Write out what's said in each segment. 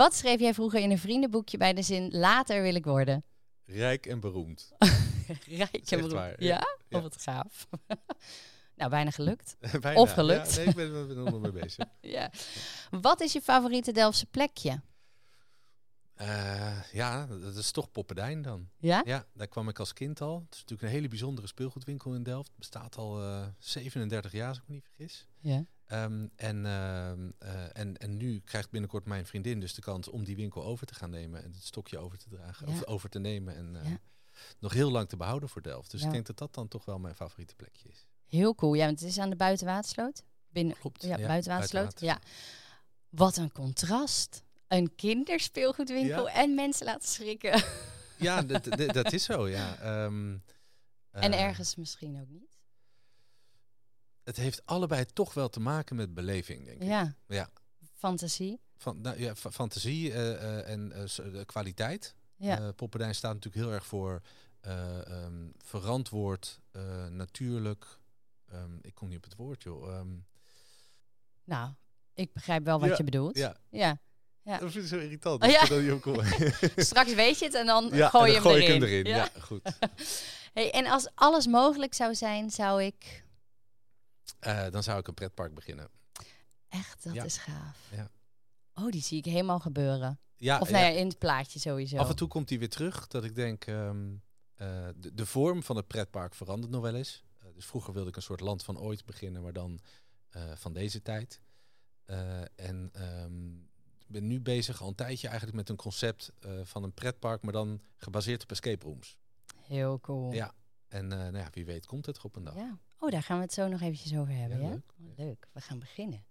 Wat schreef jij vroeger in een vriendenboekje bij de zin later wil ik worden? Rijk en beroemd. Rijk en beroemd. waar, Ja? ja. Wat gaaf. nou, bijna gelukt. Bijna. Of gelukt. Ja, nee, ik ben er nog mee bezig. Ja. Wat is je favoriete Delftse plekje? Eh, ja, dat is toch Poppendijn dan. Ja? Ja, daar kwam ik als kind al. Het is natuurlijk een hele bijzondere speelgoedwinkel in Delft. Bestaat al eh 37 jaar, als ik me niet vergis. Ja. Ehm, en, ehm, eh, en, en nu krijgt binnenkort mijn vriendin dus de kans om die winkel over te gaan nemen en het stokje over te dragen, Ja. of over te nemen en eh, Ja. nog heel lang te behouden voor Delft. Dus ik denk dat dat dan toch wel mijn favoriete plekje is. Heel cool. Ja, want het is aan de Buitenwatersloot. Binnen, Klopt. ja, Buitenwatersloot. buiten Ja. Wat een contrast. Een kinderspeelgoedwinkel en mensen laten schrikken. Ja, dat, dat- dat is zo, ja. Ehm, en eh, ergens misschien ook niet. Het heeft allebei toch wel te maken met beleving, denk ik. Ja. Ja. Fantasie. Van, nou, ja, fa- fantasie eh, eh, en eh, de kwaliteit. Ja. Poppendijn staat natuurlijk heel erg voor eh, ehm, verantwoord, natuurlijk. Ehm, ik kom niet op het woord, joh. Ehm, nou, ik begrijp wel wat Ja, je bedoelt. ja, Ja. Ja. dat vind ik zo irritant. Oh, ja. Straks weet je het en dan ja, gooi en je hem gooi erin. ik hem erin. Ja, goed. Hey, en als alles mogelijk zou zijn, zou ik... Eh, dan zou ik een pretpark beginnen. Echt, dat Ja. is gaaf. Ja. Oh, die zie ik helemaal gebeuren. Ja, Of nou ja, in het plaatje sowieso. af en toe komt hij weer terug. Dat ik denk, ehm, eh, de, de vorm van het pretpark verandert nog wel eens. Eh, dus vroeger wilde ik een soort land van ooit beginnen, maar dan van deze tijd. En ik ben nu bezig al een tijdje eigenlijk met een concept van een pretpark, maar dan gebaseerd op escape rooms. Heel cool. Ja. En nou ja, wie weet komt het op een dag. Ja. Oh, daar gaan we het zo nog eventjes over hebben, Ja, ja? leuk. Oh, leuk. We gaan beginnen.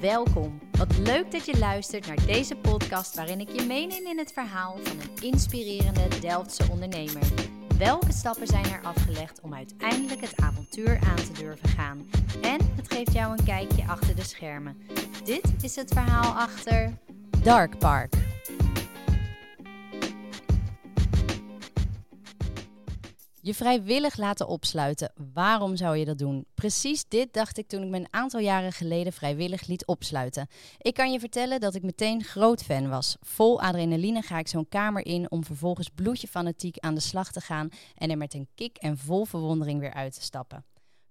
Welkom. Wat leuk dat je luistert naar deze podcast waarin ik je meeneem in het verhaal van een inspirerende Delftse ondernemer. Welke stappen zijn er afgelegd om uiteindelijk het avontuur aan te durven gaan? En het geeft jou een kijkje achter de schermen. Dit is het verhaal achter Dark Park. Je vrijwillig laten opsluiten. Waarom zou je dat doen? Precies dit dacht ik toen ik me een aantal jaren geleden vrijwillig liet opsluiten. Ik kan je vertellen dat ik meteen groot fan was. Vol adrenaline ga ik zo'n kamer in om vervolgens bloedje fanatiek aan de slag te gaan en er met een kick en vol verwondering weer uit te stappen.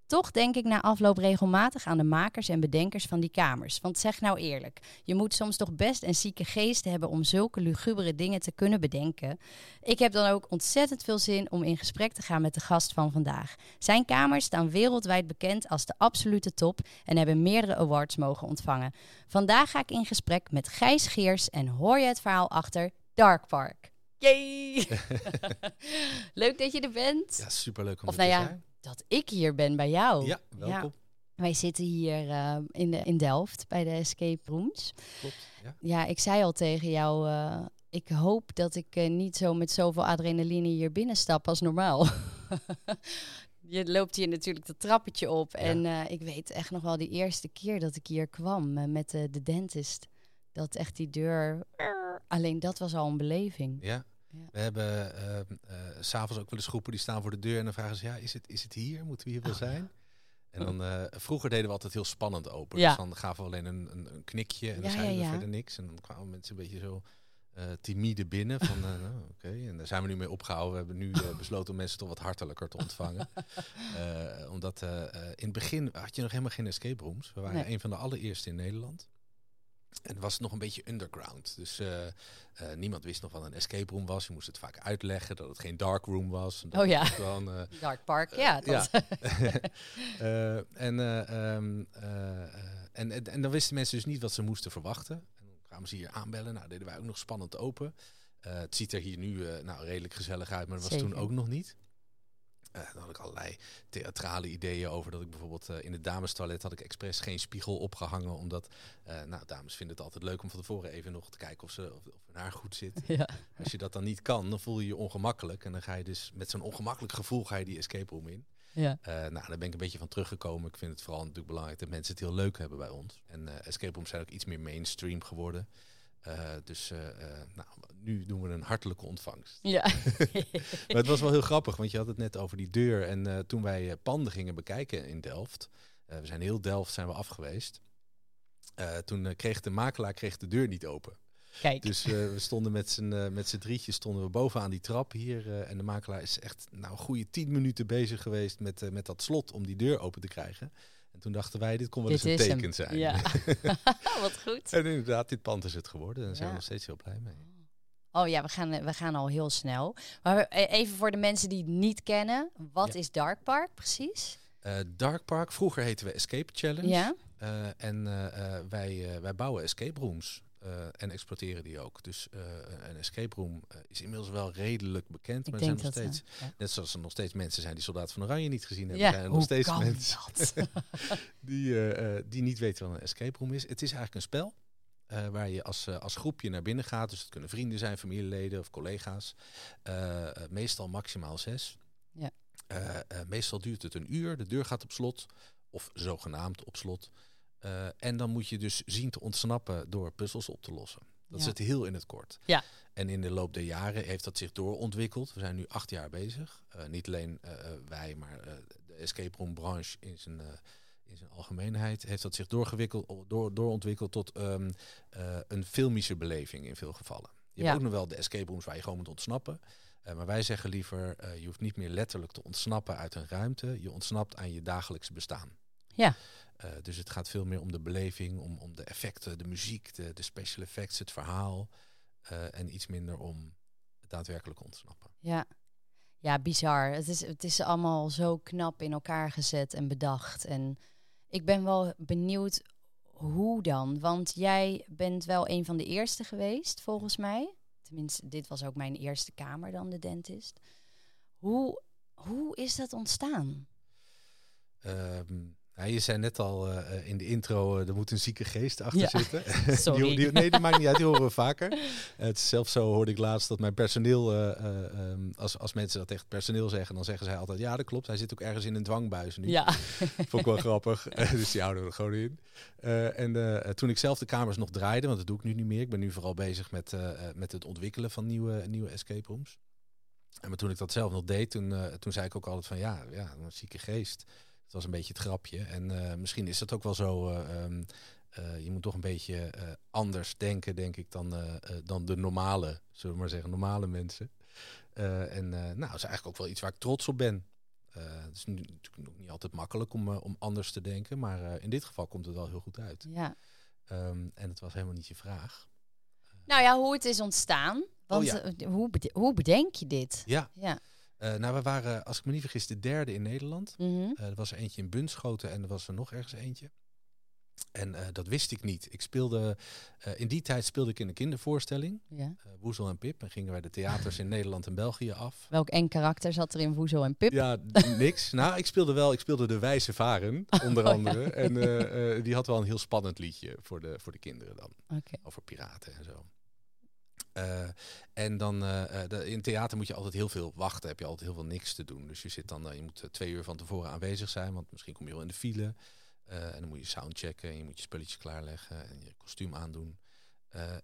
Toch denk ik na afloop regelmatig aan de makers en bedenkers van die kamers. Want zeg nou eerlijk, je moet soms toch best een zieke geest hebben om zulke lugubere dingen te kunnen bedenken. Ik heb dan ook ontzettend veel zin om in gesprek te gaan met de gast van vandaag. Zijn kamers staan wereldwijd bekend als de absolute top en hebben meerdere awards mogen ontvangen. Vandaag ga ik in gesprek met Gijs Geers en hoor je het verhaal achter Dark Park. Yay! Leuk dat je er bent. Ja, superleuk om Of er nou te ja, zijn. Dat ik hier ben bij jou. Ja, welkom. Wij zitten hier eh, in, de, in Delft bij de Escape Rooms. Klopt. Ja. Ja, ik zei al tegen jou, eh, ik hoop dat ik eh, niet zo met zoveel adrenaline hier binnenstap als normaal. je loopt hier natuurlijk dat trappetje op. En eh, ik weet echt nog wel die eerste keer dat ik hier kwam met de, de dentist. Dat echt die deur... Alleen dat was al een beleving. Ja. Ja. We hebben eh, s s'avonds ook wel eens groepen die staan voor de deur en dan vragen ze, ja, is het, is het hier? Moeten we hier wel Oh, zijn? En dan, eh, vroeger deden we altijd heel spannend open. Ja. Dus dan gaven we alleen een, een, een knikje en dan zeiden we verder niks. En dan kwamen mensen een beetje zo eh, timide binnen van, nou, oké. En daar zijn we nu mee opgehouden. We hebben nu besloten om mensen toch wat hartelijker te ontvangen. Omdat in het begin had je nog helemaal geen escape rooms. We waren Nee. een van de allereerste in Nederland. En het was nog een beetje underground. Dus eh, eh, niemand wist nog wat een escape room was. Je moest het vaak uitleggen dat het geen dark room was. Dat Oh ja. het gewoon, eh, Dark Park, ja. Dat. En, eh, ehm, eh, eh, en, en, en dan wisten mensen dus niet wat ze moesten verwachten. En dan kwamen ze hier aanbellen. Nou, deden wij ook nog spannend open. Het ziet er hier nu nou, redelijk gezellig uit, maar dat was toen ook nog niet. Eh, dan had ik allerlei theatrale ideeën over dat ik bijvoorbeeld eh, in het damestoilet had ik expres geen spiegel opgehangen. Omdat, eh, nou, dames vinden het altijd leuk om van tevoren even nog te kijken of, ze, of, of hun haar goed zit. ja. Als je dat dan niet kan, dan voel je je ongemakkelijk. En dan ga je dus met zo'n ongemakkelijk gevoel ga je die escape room in. ja. Nou, daar ben ik een beetje van teruggekomen. Ik vind het vooral natuurlijk belangrijk dat mensen het heel leuk hebben bij ons. En escape rooms zijn ook iets meer mainstream geworden. Eh, dus eh, eh, nou, nu doen we een hartelijke ontvangst. Ja. Maar het was wel heel grappig, want je had het net over die deur. En toen wij panden gingen bekijken in Delft, we zijn heel Delft zijn we af geweest. toen kreeg de makelaar kreeg de deur niet open. Kijk. Dus we stonden met z'n met z'n drietjes stonden we bovenaan die trap hier. en de makelaar is echt nou, een goede tien minuten bezig geweest met, met dat slot om die deur open te krijgen. En toen dachten wij, dit kon wel Dit eens een hem. teken zijn. Ja. Wat goed. en inderdaad, dit pand is het geworden. En daar zijn we nog steeds heel blij mee. Oh ja, we gaan, we gaan al heel snel. Maar eh, even voor de mensen die het niet kennen. Wat is Dark Park precies? Eh, Dark Park, vroeger heten we Escape Challenge. Ja? Eh, en eh, wij, wij bouwen escape rooms en exploiteren die ook. Dus eh, een escape room eh, is inmiddels wel redelijk bekend. Ik maar er zijn nog steeds, eh, ja. net zoals er nog steeds mensen zijn die Soldaat van Oranje niet gezien hebben, Ja, zijn er nog steeds mensen die, eh, eh, die niet weten wat een escape room is. Het is eigenlijk een spel eh, waar je als, eh, als groepje naar binnen gaat. Dus het kunnen vrienden zijn, familieleden of collega's. Eh, eh, meestal maximaal zes. Ja. Eh, eh, meestal duurt het een uur. De deur gaat op slot, of zogenaamd op slot. Eh, en dan moet je dus zien te ontsnappen door puzzels op te lossen. Dat is het heel in het kort. Ja. En in de loop der jaren heeft dat zich doorontwikkeld. We zijn nu acht jaar bezig. Eh, niet alleen eh, wij, maar de escape room branche in zijn, in zijn algemeenheid heeft dat zich doorgewikkeld, door, doorontwikkeld tot ehm, eh, een filmische beleving in veel gevallen. Je Ja. hebt ook nog wel de escape rooms waar je gewoon moet ontsnappen. Maar wij zeggen liever, je hoeft niet meer letterlijk te ontsnappen uit een ruimte. Je ontsnapt aan je dagelijkse bestaan. Ja. Eh, dus het gaat veel meer om de beleving, om, om de effecten, de muziek, de, de special effects, het verhaal. eh, en iets minder om het daadwerkelijk ontsnappen. Ja. ja, bizar. Het is, het is allemaal zo knap in elkaar gezet en bedacht. En ik ben wel benieuwd hoe dan. Want jij bent wel een van de eerste geweest, volgens mij. Tenminste, dit was ook mijn eerste kamer dan, de dentist. Hoe, hoe is dat ontstaan? Ehm, nou, je zei net al eh, eh, in de intro, eh, er moet een zieke geest achter Ja, zitten. sorry. Die, die, nee, die maakt niet uit, die horen we vaker. Het is zelfs zo, hoorde ik laatst, dat mijn personeel, eh, eh, ehm, als, als mensen dat tegen het personeel zeggen, dan zeggen zij altijd, ja dat klopt, hij zit ook ergens in een dwangbuis nu. Ja, Vond ik wel grappig. Dus die houden er gewoon in. En toen ik zelf de kamers nog draaide, want dat doe ik nu niet meer. Ik ben nu vooral bezig met, met het ontwikkelen van nieuwe, nieuwe escape rooms. En maar toen ik dat zelf nog deed, toen, toen zei ik ook altijd van ja, ja, een zieke geest. Het was een beetje het grapje. En eh, misschien is dat ook wel zo. eh, ehm, eh, je moet toch een beetje eh, anders denken, denk ik, dan, dan de normale, zullen we maar zeggen, normale mensen. Eh, en eh, nou, dat is eigenlijk ook wel iets waar ik trots op ben. Eh, het is nu natuurlijk ook niet altijd makkelijk om, om anders te denken, maar eh, in dit geval komt het wel heel goed uit. ja. Ehm, en het was helemaal niet je vraag. Nou ja, hoe het is ontstaan. Want ja. eh, hoe, bede- hoe bedenk je dit? Ja, Ja. Eh, nou we waren, als ik me niet vergis, de derde in Nederland. Mhm. Eh, er was er eentje in Bunschoten en er was er nog ergens eentje. En eh, dat wist ik niet. Ik speelde, in die tijd speelde ik in een kindervoorstelling, ja. Woezel en Pip. En gingen wij de theaters in Nederland en België af. Welk eng karakter zat er in Woezel en Pip? Ja, niks. Nou, ik speelde wel, ik speelde de wijze varen, onder Oh, ja. andere. En die had wel een heel spannend liedje voor de, voor de kinderen dan. Oké. over piraten en zo. Eh, en dan de- in theater moet je altijd heel veel wachten. Heb je altijd heel veel niks te doen. Dus je zit dan, je moet twee uur van tevoren aanwezig zijn, want misschien kom je wel in de file. En dan moet je soundchecken en je moet je spulletjes klaarleggen en je kostuum aandoen.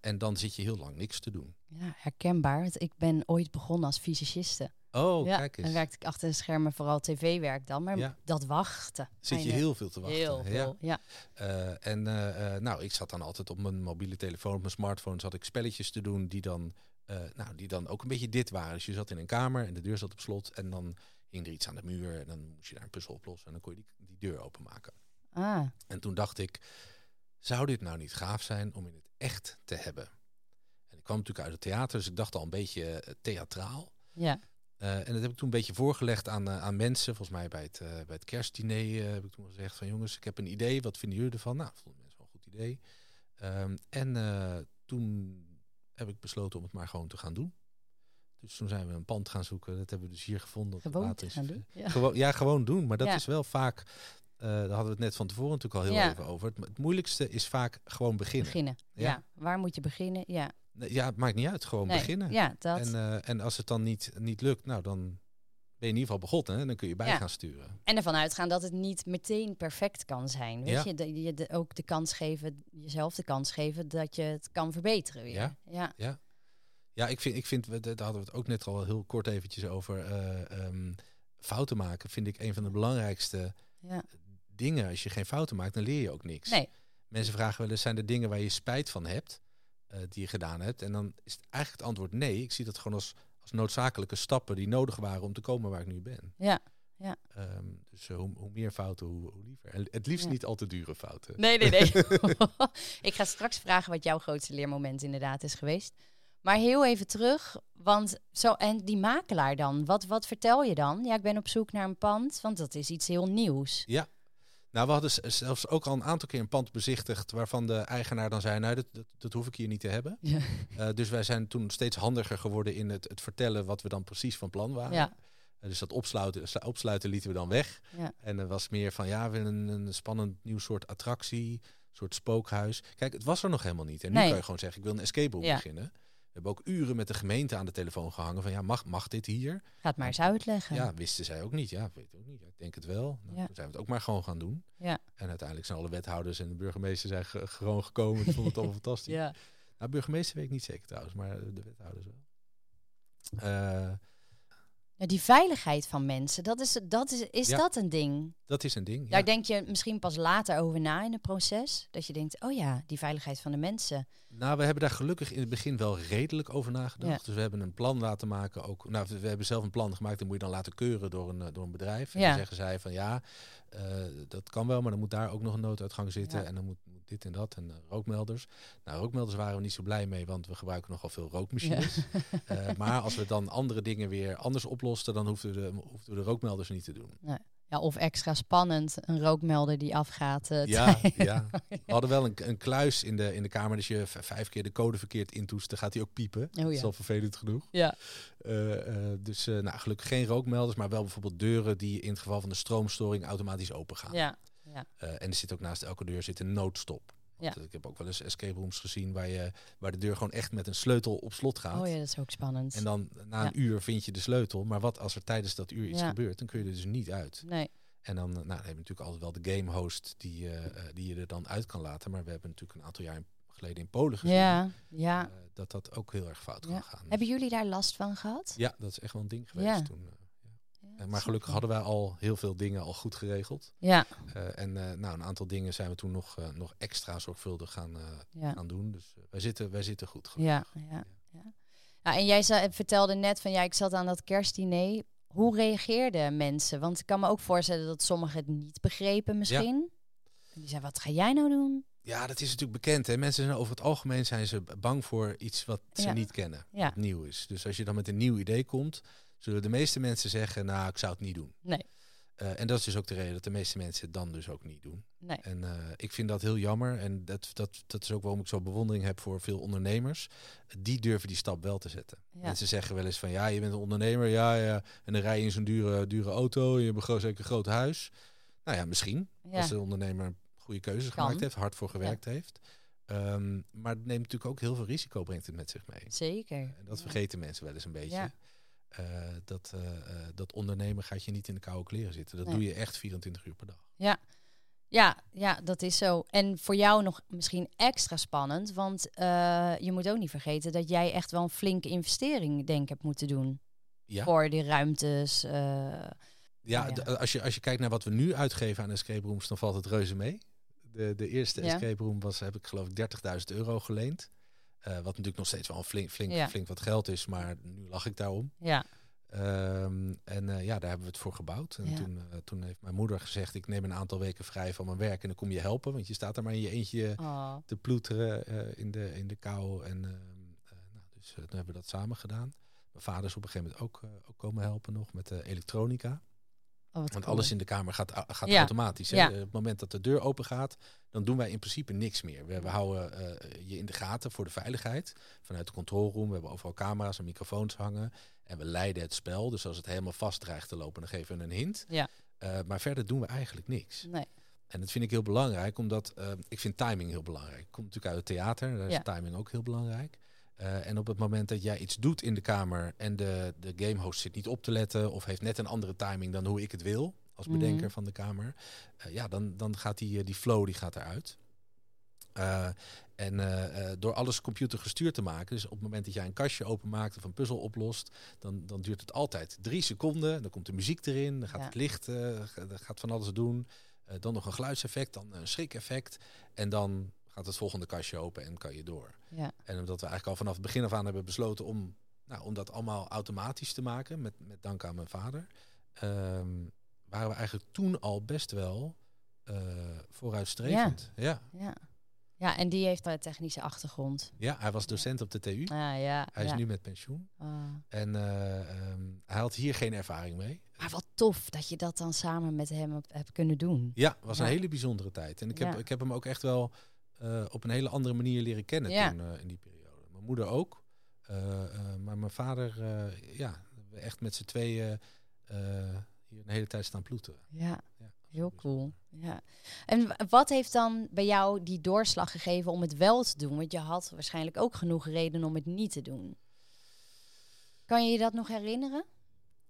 En dan zit je heel lang niks te doen. Ja, herkenbaar. Want ik ben ooit begonnen als fysiciste. Oh, ja, kijk eens. En werkte ik achter de schermen, vooral tv-werk dan. Maar Ja. dat wachten. Zit je heel veel te wachten. Heel veel, ja. Eh, en eh, eh, nou, ik zat dan altijd op mijn mobiele telefoon, op mijn smartphone, zat ik spelletjes te doen die dan, nou, die dan ook een beetje dit waren. Dus je zat in een kamer en de deur zat op slot en dan hing er iets aan de muur en dan moest je daar een puzzel oplossen en dan kon je die, die deur openmaken. Ah, En toen dacht ik, zou dit nou niet gaaf zijn om in het echt te hebben? En ik kwam natuurlijk uit het theater, dus ik dacht al een beetje theatraal. ja. Eh, en dat heb ik toen een beetje voorgelegd aan, eh, aan mensen. Volgens mij bij het, eh, bij het kerstdiner heb ik toen gezegd van jongens, ik heb een idee. Wat vinden jullie ervan? Nou, vonden mensen wel een goed idee. Ehm, en toen heb ik besloten om het maar gewoon te gaan doen. Dus toen zijn we een pand gaan zoeken. Dat hebben we dus hier gevonden. Gewoon gaan doen. Ja. Gewoon, ja, gewoon doen. Maar dat Ja. is wel vaak, daar hadden we het net van tevoren natuurlijk al heel Ja. even over. Het, het moeilijkste is vaak gewoon beginnen. Beginnen. Ja. Ja. Waar moet je beginnen? Ja. Ja, het maakt niet uit. Gewoon Nee, beginnen. Ja, dat. En, eh, en als het dan niet, niet lukt, nou dan ben je in ieder geval begonnen en dan kun je bij Ja. gaan sturen. En ervan uitgaan dat het niet meteen perfect kan zijn. Weet Ja. je, de, je de, ook de kans geven, jezelf de kans geven dat je het kan verbeteren weer. Ja. ja. Ja, ik vind, ik vind we- daar hadden we het ook net al heel kort eventjes over. eh, ehm, fouten maken vind ik een van de belangrijkste ja. dingen. Als je geen fouten maakt, dan leer je ook niks. Nee, Mensen vragen wel eens, zijn er dingen waar je spijt van hebt, eh, die je gedaan hebt? En dan is het eigenlijk het antwoord nee. Ik zie dat gewoon als, als noodzakelijke stappen die nodig waren om te komen waar ik nu ben. ja. Ehm, dus eh, hoe, hoe meer fouten, hoe, hoe liever. En het liefst Ja. niet al te dure fouten. Nee, nee, nee. ik ga straks vragen wat jouw grootste leermoment inderdaad is geweest. Maar heel even terug, want zo, en die makelaar dan, wat, wat vertel je dan? Ja, ik ben op zoek naar een pand, want dat is iets heel nieuws. Nou, we hadden zelfs ook al een aantal keer een pand bezichtigd waarvan de eigenaar dan zei, nou, dat, dat, dat hoef ik hier niet te hebben. Ja. Eh, dus wij zijn toen steeds handiger geworden in het, het vertellen wat we dan precies van plan waren. Ja. Eh, dus dat opsluiten, slu- opsluiten lieten we dan weg. Ja. En er was meer van, ja, we willen een, een spannend nieuw soort attractie, soort spookhuis. Kijk, het was er nog helemaal niet. En nu Nee. kan je gewoon zeggen, ik wil een escape room Ja. beginnen. We hebben ook uren met de gemeente aan de telefoon gehangen van, ja, mag, mag dit hier? Ga het maar eens uitleggen. Ja, wisten zij ook niet. Ja, weet ik ook niet. Ja, ik denk het wel. Nou, Ja. Toen zijn we het ook maar gewoon gaan doen. Ja. En uiteindelijk zijn alle wethouders en de burgemeester zijn ge- gewoon gekomen. Die vonden het allemaal fantastisch. Ja. Nou, burgemeester weet ik niet zeker trouwens, maar de wethouders wel. Eh, Ja, die veiligheid van mensen, dat is, dat is, is Ja. dat een ding? dat is een ding. Ja. Daar denk je misschien pas later over na in het proces. Dat je denkt, oh ja, die veiligheid van de mensen. Nou, we hebben daar gelukkig in het begin wel redelijk over nagedacht. Dus we hebben een plan laten maken. Ook, nou, we hebben zelf een plan gemaakt. Dat moet je dan laten keuren door een, door een bedrijf. En dan zeggen zij van ja, eh, dat kan wel, maar dan moet daar ook nog een nooduitgang zitten. En dan moet, moet dit en dat. En eh, rookmelders. Nou, rookmelders waren we niet zo blij mee, want we gebruiken nogal veel rookmachines. Eh, maar als we dan andere dingen weer anders oplosten, dan hoefden we de, hoefden we de rookmelders niet te doen. Ja, of extra spannend, een rookmelder die afgaat. eh, Ja, ja. We hadden wel een, een kluis in de, in de kamer. Dus je vijf keer de code verkeerd intoest, dan gaat hij ook piepen. Dat is ja. al vervelend genoeg. Ja. Dus nou, gelukkig geen rookmelders, maar wel bijvoorbeeld deuren die in het geval van de stroomstoring automatisch open gaan. Ja, ja. Eh, en er zit ook naast elke deur zit een noodstop. Ja. Ik heb ook wel eens escape rooms gezien waar, je, waar de deur gewoon echt met een sleutel op slot gaat. Oh ja, dat is ook spannend. En dan na een uur vind je de sleutel. Maar wat als er tijdens dat uur iets Ja. gebeurt, dan kun je er dus niet uit. Nee, En dan, nou, dan heb je natuurlijk altijd wel de game host die, eh, eh, die je er dan uit kan laten. Maar we hebben natuurlijk een aantal jaar in- geleden in Polen gezien ja, ja. dat dat ook heel erg fout kan gaan. Hebben jullie daar last van gehad? Ja, dat is echt wel een ding geweest toen. Ja, Eh, maar gelukkig hadden wij al heel veel dingen al goed geregeld. Ja, Eh, en eh, nou, een aantal dingen zijn we toen nog, nog extra zorgvuldig gaan, ja. gaan doen. Dus wij, zitten, wij zitten goed. Ja, ja, ja. ja en jij zei, vertelde net van ja, ik zat aan dat kerstdiner. Hoe reageerden mensen? Want ik kan me ook voorstellen dat sommigen het niet begrepen misschien. En die zeiden, wat ga jij nou doen? Ja, dat is natuurlijk bekend. Hè? Mensen zijn over het algemeen zijn ze bang voor iets wat ze Ja. niet kennen. Ja. Wat nieuw is. Dus als je dan met een nieuw idee komt, zullen de meeste mensen zeggen, nou, ik zou het niet doen. Nee. Eh, en dat is dus ook de reden dat de meeste mensen het dan dus ook niet doen. Nee. En eh, ik vind dat heel jammer. En dat, dat, dat is ook waarom ik zo bewondering heb voor veel ondernemers. Die durven die stap wel te zetten. Ja. Mensen zeggen wel eens van ja, je bent een ondernemer, ja, ja. En dan rij je in zo'n dure, dure auto. Je hebt zeker een groot huis. Nou ja, misschien. Ja. Als de ondernemer goede keuzes Kan. gemaakt heeft, hard voor gewerkt heeft. Ehm, maar het neemt natuurlijk ook heel veel risico, brengt het met zich mee. Zeker. En dat vergeten mensen wel eens een beetje. Ja. Eh, dat, eh, eh, dat ondernemen gaat je niet in de koude kleren zitten. Dat Nee. doe je echt 24 uur per dag. Ja, ja, dat is zo. En voor jou nog misschien extra spannend, want je moet ook niet vergeten dat jij echt wel een flinke investering, denk ik, hebt moeten doen. Ja, Voor die ruimtes. ja, ja. d- als, je, als je kijkt naar wat we nu uitgeven aan escape rooms, dan valt het reuze mee. De, de eerste Ja. escape room was, heb ik geloof ik 30.000 euro geleend. Eh, wat natuurlijk nog steeds wel een flink, flink, Ja. flink wat geld is, maar nu lach ik daarom. ja, Ehm, en eh, ja, daar hebben we het voor gebouwd. En Ja. toen, eh, toen heeft mijn moeder gezegd, ik neem een aantal weken vrij van mijn werk en dan kom je helpen. Want je staat er maar in je eentje oh, te ploeteren in, de, in de kou. En, ehm, eh, nou, dus toen hebben we dat samen gedaan. Mijn vader is op een gegeven moment ook, ook komen helpen nog met de elektronica. Oh, Want alles in de kamer gaat, a- gaat Ja. automatisch. Hè? Ja. Op het moment dat de deur open gaat, dan doen wij in principe niks meer. We, we houden eh, je in de gaten voor de veiligheid. Vanuit de control room. We hebben overal camera's en microfoons hangen. En we leiden het spel. Dus als het helemaal vast dreigt te lopen, dan geven we een hint. Ja. Eh, maar verder doen we eigenlijk niks. Nee. En dat vind ik heel belangrijk, omdat eh, ik vind timing heel belangrijk. Ik kom natuurlijk uit het theater, daar is timing ook heel belangrijk. Eh, en op het moment dat jij iets doet in de kamer en de, de gamehost zit niet op te letten of heeft net een andere timing dan hoe ik het wil als bedenker Mhm. van de kamer, eh, ja, dan, dan gaat die, eh, die flow die gaat eruit. En door alles computergestuurd te maken, dus op het moment dat jij een kastje openmaakt of een puzzel oplost, dan, dan duurt het altijd drie seconden. Dan komt de muziek erin, dan gaat Ja. het licht, dat gaat van alles doen. Dan nog een geluidseffect, dan een schrik-effect. En dan gaat het volgende kastje open en kan je door. Ja. En omdat we eigenlijk al vanaf het begin af aan hebben besloten om, nou, om dat allemaal automatisch te maken, met, met dank aan mijn vader, ehm, waren we eigenlijk toen al best wel eh, vooruitstrevend. Ja. Ja. ja, en die heeft een technische achtergrond. Ja, hij was docent op de TU. Ah, ja, Hij is ja. nu met pensioen. Ah. En eh, ehm, hij had hier geen ervaring mee. Maar wat tof dat je dat dan samen met hem hebt, kunnen doen. Ja, was een hele bijzondere tijd. En ik heb, ik heb hem ook echt wel eh, op een hele andere manier leren kennen Ja. toen eh, in die periode. Mijn moeder ook. Eh, maar mijn vader, ja, we echt met z'n tweeën hier een hele tijd staan ploeteren. Ja, Ja, heel cool. Ja. En wat heeft dan bij jou die doorslag gegeven om het wel te doen? Want je had waarschijnlijk ook genoeg reden om het niet te doen. Kan je je dat nog herinneren?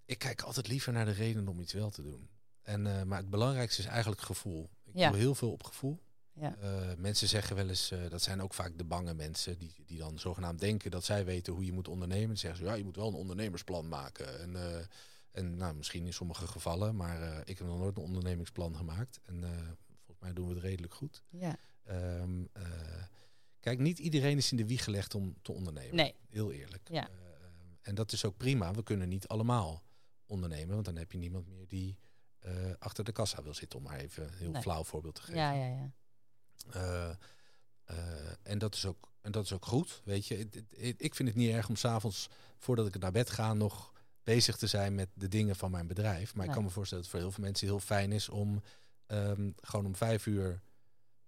Ik kijk altijd liever naar de reden om iets wel te doen. En, maar het belangrijkste is eigenlijk gevoel. Ik Ja. doe heel veel op gevoel. Ja. Eh, mensen zeggen wel eens, eh, dat zijn ook vaak de bange mensen, die, die dan zogenaamd denken dat zij weten hoe je moet ondernemen. Dan zeggen ze, ja, je moet wel een ondernemersplan maken. En, eh, en nou, misschien in sommige gevallen, maar ik heb nog nooit een ondernemingsplan gemaakt. En volgens mij doen we het redelijk goed. Ja. Ehm, eh, kijk, niet iedereen is in de wieg gelegd om te ondernemen. Nee. Heel eerlijk. Ja. En dat is ook prima. We kunnen niet allemaal ondernemen, want dan heb je niemand meer die achter de kassa wil zitten, om maar even een heel Nee. flauw voorbeeld te geven. Ja, ja, ja. Eh, eh, en, dat is ook, en dat is ook goed. Weet je, ik vind het niet erg om s'avonds, voordat ik naar bed ga, nog bezig te zijn met de dingen van mijn bedrijf. Maar ik kan me voorstellen dat het voor heel veel mensen heel fijn is om ehm, gewoon om vijf uur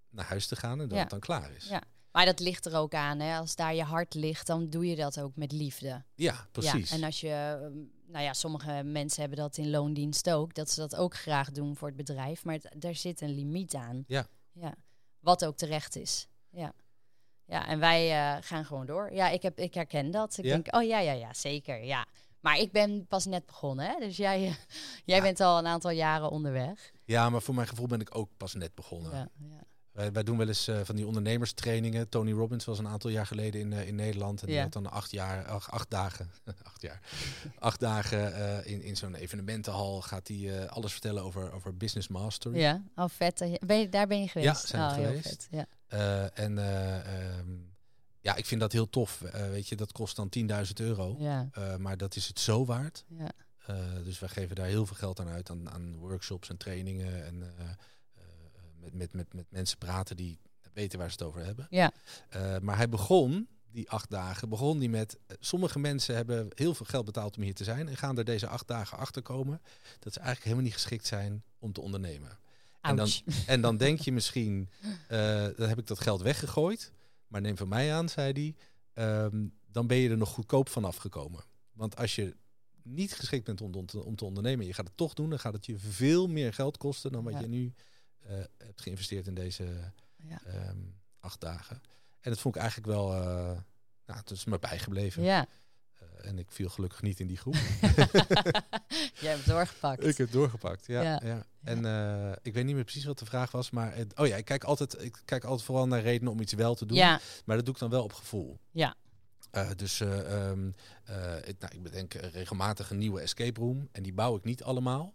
naar huis te gaan en dat Ja. het dan klaar is. Ja. Maar dat ligt er ook aan. Hè? Als daar je hart ligt, dan doe je dat ook met liefde. Ja, precies. Ja, en als je, ehm, nou ja, sommige mensen hebben dat in loondienst ook, dat ze dat ook graag doen voor het bedrijf, maar daar zit een limiet aan. Ja. ja. Wat ook terecht is. Ja. Ja, en wij eh, gaan gewoon door. Ja, ik, heb, ik herken dat. Ik Ja? denk, oh ja, ja, ja, zeker. Ja. Maar ik ben pas net begonnen, hè? Dus jij, jij Ja. bent al een aantal jaren onderweg. Ja, maar voor mijn gevoel ben ik ook pas net begonnen. Ja, ja. Wij, wij doen wel eens eh, van die ondernemerstrainingen. Tony Robbins was een aantal jaar geleden in, eh, in Nederland. En die Ja. had dan acht, jaar, ach- acht dagen, acht jaar, acht dagen eh, in, in zo'n evenementenhal gaat hij alles vertellen over, over business mastery. ja. Oh, vet. Ben je, daar ben je geweest? zijn we oh, geweest. vet. Ja. En eh, ehm, ja, ik vind dat heel tof. Weet je, dat kost dan 10.000 euro. Ja, maar dat is het zo waard. ja. Dus wij geven daar heel veel geld aan uit, aan, aan workshops en trainingen. En met, met, met, met mensen praten die weten waar ze het over hebben. Ja. Eh, maar hij begon, die acht dagen, begon die met... eh, sommige mensen hebben heel veel geld betaald om hier te zijn... en gaan er deze acht dagen achter komen... dat ze eigenlijk helemaal niet geschikt zijn om te ondernemen. En dan, en dan denk je misschien, eh, dan heb ik dat geld weggegooid. Maar neem van mij aan, zei hij, ehm, dan ben je er nog goedkoop van afgekomen. Want als je niet geschikt bent om, om, te, ondernemen, en je gaat het toch doen, dan gaat het je veel meer geld kosten dan wat Ja. je nu hebt geïnvesteerd in deze Ja. ehm, acht dagen. En dat vond ik eigenlijk wel, eh nou, het is me bijgebleven. Ja. Eh, en ik viel gelukkig niet in die groep. Jij hebt doorgepakt. Ik heb doorgepakt, ja. Ja. ja. En eh, ik weet niet meer precies wat de vraag was, maar het- oh ja, ik kijk altijd, ik kijk altijd vooral naar redenen om iets wel te doen. ja, Maar dat doe ik dan wel op gevoel. Ja. Eh, dus eh, ehm, eh, ik, nou, ik bedenk regelmatig een nieuwe escape room en die bouw ik niet allemaal.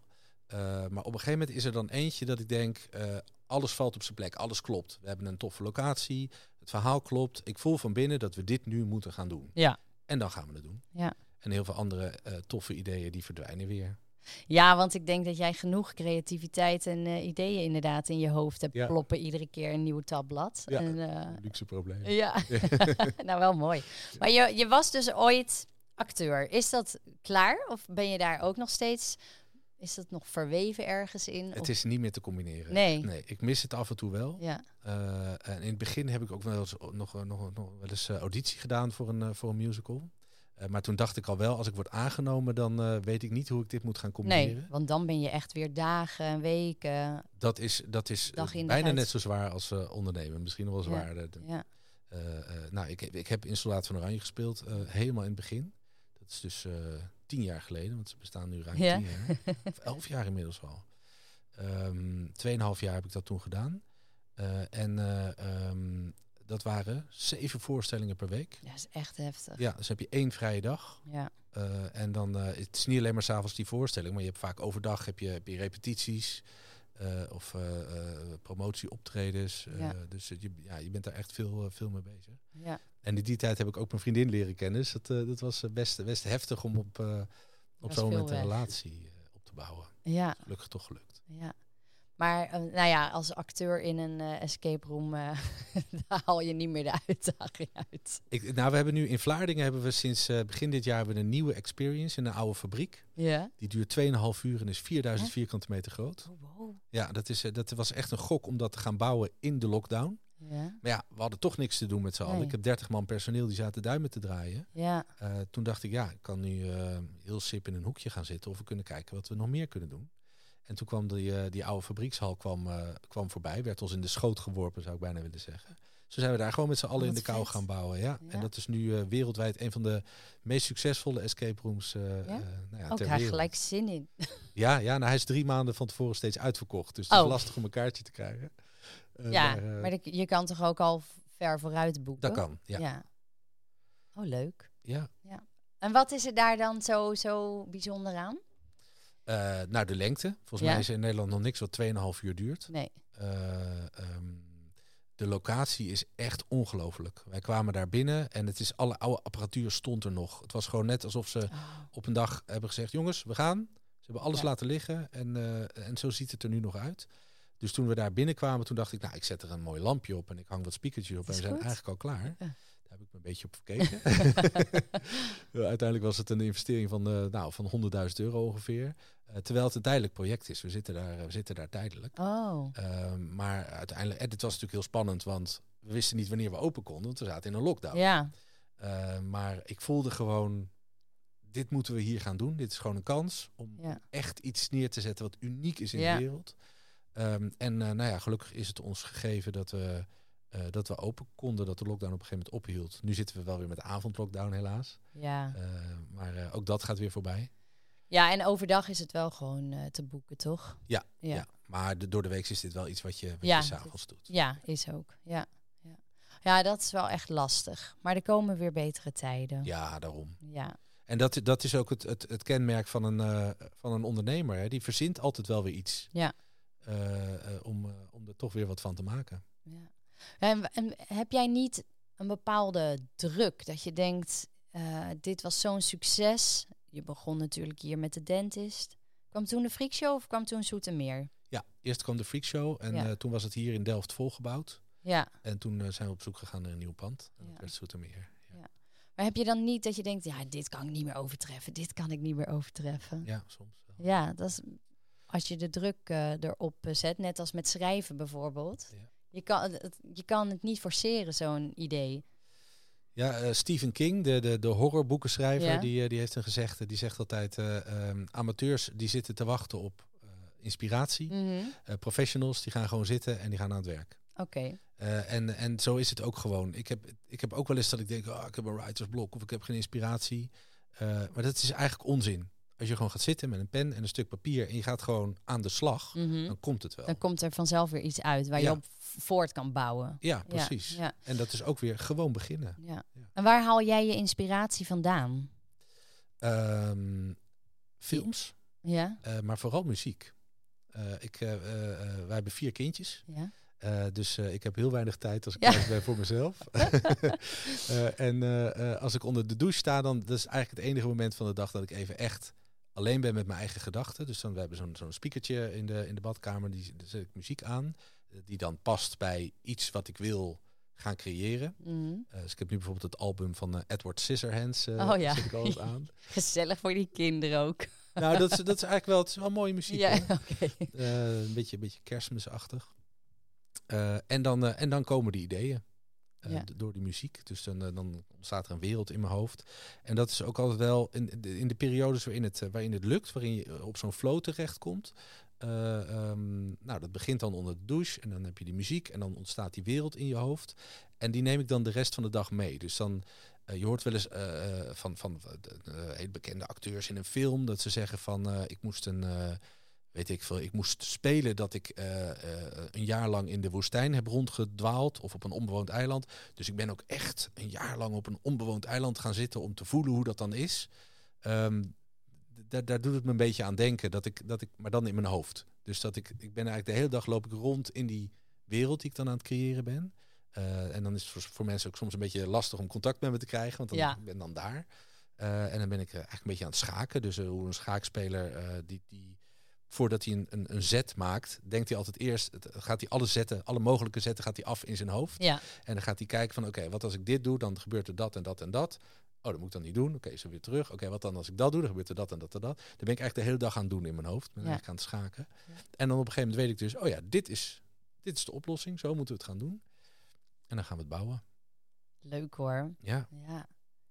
Eh, maar op een gegeven moment is er dan eentje dat ik denk, eh, alles valt op zijn plek, alles klopt. We hebben een toffe locatie, het verhaal klopt. Ik voel van binnen dat we dit nu moeten gaan doen. Ja. En dan gaan we het doen. Ja. En heel veel andere eh, toffe ideeën die verdwijnen weer. ja, want ik denk dat jij genoeg creativiteit en ideeën inderdaad in je hoofd hebt Ja. ploppen. Iedere keer een nieuw tabblad. Ja. En, eh, Luxe probleem. ja. nou wel mooi. Maar je, je was dus ooit acteur. Is dat klaar? Of ben je daar ook nog steeds... Is dat nog verweven ergens in? Het Of- is niet meer te combineren. Nee. nee. Ik mis het af en toe wel. Ja, Eh, en in het begin heb ik ook wel eens, nog, nog, nog wel eens eh, auditie gedaan voor een, eh, voor een musical. Eh, maar toen dacht ik al wel, als ik word aangenomen, dan eh, weet ik niet hoe ik dit moet gaan combineren. nee, want dan ben je echt weer dagen en weken. Dat is, dat is eh, bijna net zo zwaar als eh, ondernemen. Misschien nog wel zwaarder. Ja, eh, eh, nou, ik, heb- ik heb in Soldaat van Oranje gespeeld, eh, helemaal in het begin. Dat is dus eh, tien jaar geleden, want ze bestaan nu ruim Ja. tien jaar. Of elf jaar inmiddels al. Ehm tweeënhalf jaar heb ik dat toen gedaan. Eh, en eh, ehm, dat waren zeven voorstellingen per week. Ja, dat is echt heftig. Ja, dus heb je één vrije dag. Ja. Eh, en dan, het is niet alleen maar s'avonds die voorstelling, maar je hebt vaak overdag heb je, heb je repetities eh, of eh, promotieoptredens. Ja. Dus je, ja, je bent daar echt veel, veel mee bezig. Ja. En in die tijd heb ik ook mijn vriendin leren kennen. Dus dat, dat was best, best heftig om op, op zo'n moment een relatie op te bouwen. Ja. Gelukkig toch gelukt. Ja. Maar eh, nou ja, als acteur in een eh, escape room, eh, daar haal je niet meer de uitdaging uit. Ik, nou, we hebben nu in Vlaardingen hebben we sinds eh, begin dit jaar hebben we een nieuwe experience in een oude fabriek. Ja. Die duurt 2,5 uur en is 4000 Hè? vierkante meter groot. Oh, wow. Ja, dat, is, dat was echt een gok om dat te gaan bouwen in de lockdown. Ja. Maar ja, we hadden toch niks te doen met z'n allen. Ik heb 30 man personeel die zaten duimen te draaien. Ja. Toen dacht ik, ja, ik kan nu heel sip in een hoekje gaan zitten. Of we kunnen kijken wat we nog meer kunnen doen. En toen kwam die, eh, die oude fabriekshal kwam, eh, kwam voorbij. Werd ons in de schoot geworpen, zou ik bijna willen zeggen. Zo zijn we daar gewoon met z'n allen in Wat de kou gaan bouwen. Ja. Ja. En dat is nu eh, wereldwijd een van de meest succesvolle escape rooms eh, Ja? nou ja, Ook wereld. gelijk zin in. Ja, ja nou, hij is drie maanden van tevoren steeds uitverkocht. Dus het is Oh. lastig om een kaartje te krijgen. Ja, maar, maar de- je kan toch ook al ver vooruit boeken? dat kan, ja. ja. Oh, leuk. ja. En wat is er daar dan zo, zo bijzonder aan? Eh, nou, de lengte. Volgens Ja. mij is er in Nederland nog niks wat 2,5 uur duurt. Nee. Eh, ehm, de locatie is echt ongelooflijk. Wij kwamen daar binnen en het is alle oude apparatuur stond er nog. Het was gewoon net alsof ze Oh, op een dag hebben gezegd: jongens, we gaan. Ze hebben alles Ja. laten liggen en, eh, en zo ziet het er nu nog uit. Dus toen we daar binnenkwamen, toen dacht ik, nou, ik zet er een mooi lampje op en ik hang wat speakertjes op en we zijn goed. eigenlijk al klaar. Ja. Daar heb ik me een beetje op gekeken. Ja, Uiteindelijk was het een investering van, eh nou, van 100.000 euro ongeveer. Eh, terwijl het een tijdelijk project is. We zitten daar, we zitten daar tijdelijk. oh. Maar uiteindelijk, en dit was natuurlijk heel spannend, want we wisten niet wanneer we open konden, want we zaten in een lockdown. ja. Maar ik voelde gewoon, dit moeten we hier gaan doen. Dit is gewoon een kans om Ja. echt iets neer te zetten wat uniek is in Ja. de wereld. Ehm, en eh, nou ja, gelukkig is het ons gegeven dat we, eh, dat we open konden, dat de lockdown op een gegeven moment ophield. Nu zitten we wel weer met avondlockdown helaas. Ja. Eh, maar eh, ook dat gaat weer voorbij. ja, en overdag is het wel gewoon te boeken, toch? Ja, Ja. ja. Maar de, door de week is dit wel iets wat je, wat Ja, je s'avonds doet. Ja, is ook. Ja. Ja. ja, dat is wel echt lastig. Maar er komen weer betere tijden. Ja, daarom. Ja. En dat, dat is ook het, het, het kenmerk van een, van een ondernemer. Hè. Die verzint altijd wel weer iets. Ja. Om, om er toch weer wat van te maken. Ja. En, en heb jij niet een bepaalde druk dat je denkt, eh, dit was zo'n succes. Je begon natuurlijk hier met de dentist. Kwam toen de freakshow of kwam toen Zoetermeer? Ja, eerst kwam de Freak Show en Ja. eh, toen was het hier in Delft volgebouwd. Ja. En toen eh, zijn we op zoek gegaan naar een nieuw pand. En Ja. dat werd Zoetermeer. Ja. Maar heb je dan niet dat je denkt, ja, dit kan ik niet meer overtreffen. Dit kan ik niet meer overtreffen. ja, soms wel. Ja, dat is als je de druk erop zet, net als met schrijven bijvoorbeeld. Ja. Je, kan, het, je kan het niet forceren, zo'n idee. Ja, eh, Stephen King, de, de, de horrorboekenschrijver, Ja. die, eh, die heeft een gezegde. Die zegt altijd, eh, ehm, amateurs die zitten te wachten op inspiratie. Mhm. Professionals die gaan gewoon zitten en die gaan aan het werk. Oké. En, en zo is het ook gewoon. Ik heb, ik heb ook wel eens dat ik denk, oh, ik heb een writersblok of ik heb geen inspiratie. Maar dat is eigenlijk onzin. Als je gewoon gaat zitten met een pen en een stuk papier en je gaat gewoon aan de slag, Mhm. dan komt het wel. Dan komt er vanzelf weer iets uit waar Ja. je op voort kan bouwen. Ja, precies. Ja, En dat is ook weer gewoon beginnen. ja. En waar haal jij je inspiratie vandaan? Ehm, films, Ja, eh, maar vooral muziek. Eh, ik, eh, wij hebben vier kindjes. ja. Dus ik heb heel weinig tijd als ik Ja. thuis ben voor mezelf. Eh, en als ik onder de douche sta, dan dat is eigenlijk het enige moment van de dag dat ik even echt alleen ben met mijn eigen gedachten. Dus dan we hebben zo'n zo'n speakertje in de, in de badkamer, die daar zet ik muziek aan, eh, die dan past bij iets wat ik wil gaan creëren. Mhm. Eh, dus ik heb nu bijvoorbeeld het album van eh, Edward Scissorhands, Oh ja. zet ik altijd aan. Gezellig voor die kinderen ook. nou, dat is, dat is eigenlijk wel, het is wel mooie muziek. Ja. Eh, een beetje, een beetje kerstmisachtig. En, dan, en dan komen die ideeën. Eh, Ja. door die muziek. Dus dan, eh, dan ontstaat er een wereld in mijn hoofd. En dat is ook altijd wel in de, in de periodes waarin het, eh, waarin het lukt, waarin je op zo'n flow terechtkomt. Ehm, nou, dat begint dan onder de douche en dan heb je die muziek en dan ontstaat die wereld in je hoofd. En die neem ik dan de rest van de dag mee. Dus dan, je hoort wel eens eh, van, van hele bekende acteurs in een film dat ze zeggen van ik moest een, weet ik veel, ik moest spelen dat ik eh, eh, een jaar lang in de woestijn heb rondgedwaald of op een onbewoond eiland. Dus ik ben ook echt een jaar lang op een onbewoond eiland gaan zitten om te voelen hoe dat dan is. Ehm, daar, daar doet het me een beetje aan denken dat ik, dat ik, maar dan in mijn hoofd. Dus dat ik, ik ben eigenlijk de hele dag loop ik rond in die wereld die ik dan aan het creëren ben. Eh, en dan is het voor, voor mensen ook soms een beetje lastig om contact met me te krijgen, want dan Ja. ik ben dan daar. En dan ben ik eigenlijk een beetje aan het schaken. Dus hoe een schaakspeler die, die voordat hij een, een, een zet maakt, denkt hij altijd eerst, gaat hij alle zetten, alle mogelijke zetten gaat hij af in zijn hoofd. Ja, En dan gaat hij kijken van, oké, wat als ik dit doe, dan gebeurt er dat en dat en dat. Oh, dat moet ik dan niet doen. Oké, zo weer terug. Oké, wat dan als ik dat doe, dan gebeurt er dat en dat en dat. Dan ben ik eigenlijk de hele dag aan het doen in mijn hoofd. Ben Ja. eigenlijk aan het schaken. Ja. En dan op een gegeven moment weet ik dus, oh ja, dit is, dit is de oplossing. Zo moeten we het gaan doen. En dan gaan we het bouwen. leuk hoor. Ja, Ja.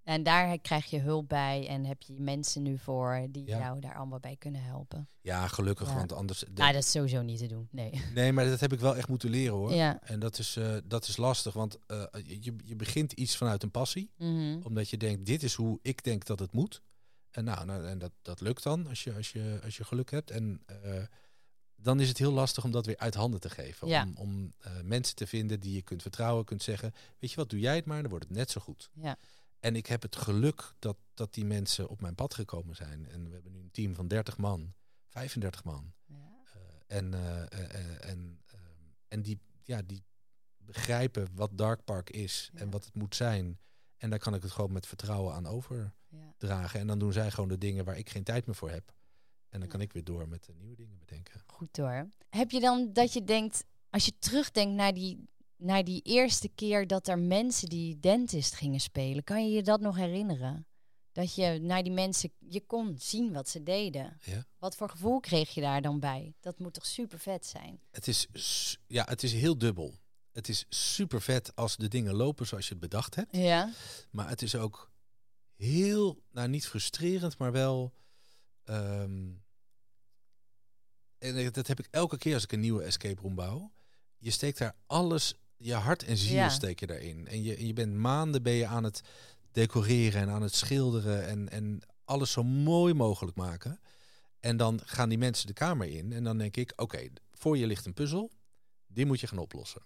En daar krijg je hulp bij en heb je mensen nu voor die Ja. jou daar allemaal bij kunnen helpen. ja gelukkig, Ja. want anders... de- Nou, dat is sowieso niet te doen. Nee. Nee, maar dat heb ik wel echt moeten leren hoor. Ja. En dat is, eh, dat is lastig, want eh, je, je begint iets vanuit een passie. Mhm. Omdat je denkt, dit is hoe ik denk dat het moet. En, nou, nou, en dat, dat lukt dan als je, als, je, als je geluk hebt. En eh, dan is het heel lastig om dat weer uit handen te geven. Ja. Om, om mensen te vinden die je kunt vertrouwen, kunt zeggen, weet je wat, doe jij het maar, dan wordt het net zo goed. Ja. En ik heb het geluk dat, dat die mensen op mijn pad gekomen zijn. En we hebben nu een team van 30 man, 35 man. Ja. Eh, en, eh, eh, en, en die, ja, die begrijpen wat Dark Park is en wat het moet zijn. En daar kan ik het gewoon met vertrouwen aan overdragen. Ja. En dan doen zij gewoon de dingen waar ik geen tijd meer voor heb. En dan kan ik weer door met de nieuwe dingen bedenken. Goed hoor. Heb je dan dat je denkt, als je terugdenkt naar die, naar die eerste keer dat er mensen die dentist gingen spelen, kan je je dat nog herinneren? Dat je naar die mensen, je kon zien wat ze deden. Ja. Wat voor gevoel kreeg je daar dan bij? Dat moet toch super vet zijn? Het is, ja, het is heel dubbel. Het is super vet als de dingen lopen zoals je het bedacht hebt. Ja. Maar het is ook heel, nou niet frustrerend, maar wel. ehm, en dat heb ik elke keer als ik een nieuwe escape room bouw. Je steekt daar alles, je hart en ziel Ja. steek je daarin. En je, en je bent maanden ben je aan het decoreren en aan het schilderen en, en alles zo mooi mogelijk maken. En dan gaan die mensen de kamer in en dan denk ik, oké, voor je ligt een puzzel, die moet je gaan oplossen.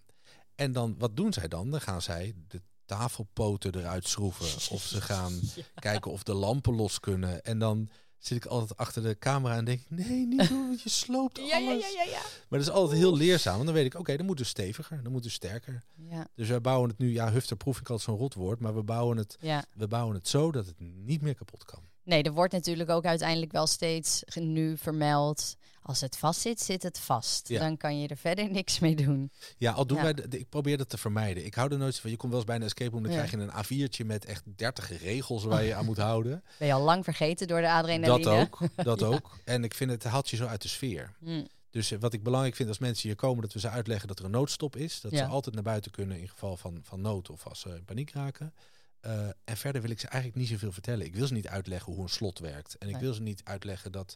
En dan, wat doen zij dan? Dan gaan zij de tafelpoten eruit schroeven. Of ze gaan kijken of de lampen los kunnen. En dan zit ik altijd achter de camera en denk ik, nee, niet doen, want je sloopt alles. Ja, ja, ja, ja. Maar dat is altijd heel leerzaam. Want dan weet ik, oké, dan moet dus steviger, dan moet dus sterker. Ja, Dus wij bouwen het nu, ja, hufterproef ik altijd zo'n rotwoord, maar we bouwen, het, ja. we bouwen het zo dat het niet meer kapot kan. Nee, er wordt natuurlijk ook uiteindelijk wel steeds nu vermeld. Als het vast zit, zit het vast. Ja. Dan kan je er verder niks mee doen. Ja, al doen Ja. wij, de- de- ik probeer dat te vermijden. Ik hou er nooit van. Je komt wel eens bij een escape room, dan Ja. krijg je een A4'tje met echt 30 regels waar je aan moet houden. Ben je al lang vergeten door de adrenaline? Dat ook, dat ook. En ik vind het haalt je zo uit de sfeer. Hm, Dus eh, wat ik belangrijk vind als mensen hier komen, dat we ze uitleggen dat er een noodstop is. Dat ze altijd naar buiten kunnen in geval van, van nood of als ze in paniek raken. Eh, en verder wil ik ze eigenlijk niet zoveel vertellen. Ik wil ze niet uitleggen hoe een slot werkt. En ik wil ze niet uitleggen dat,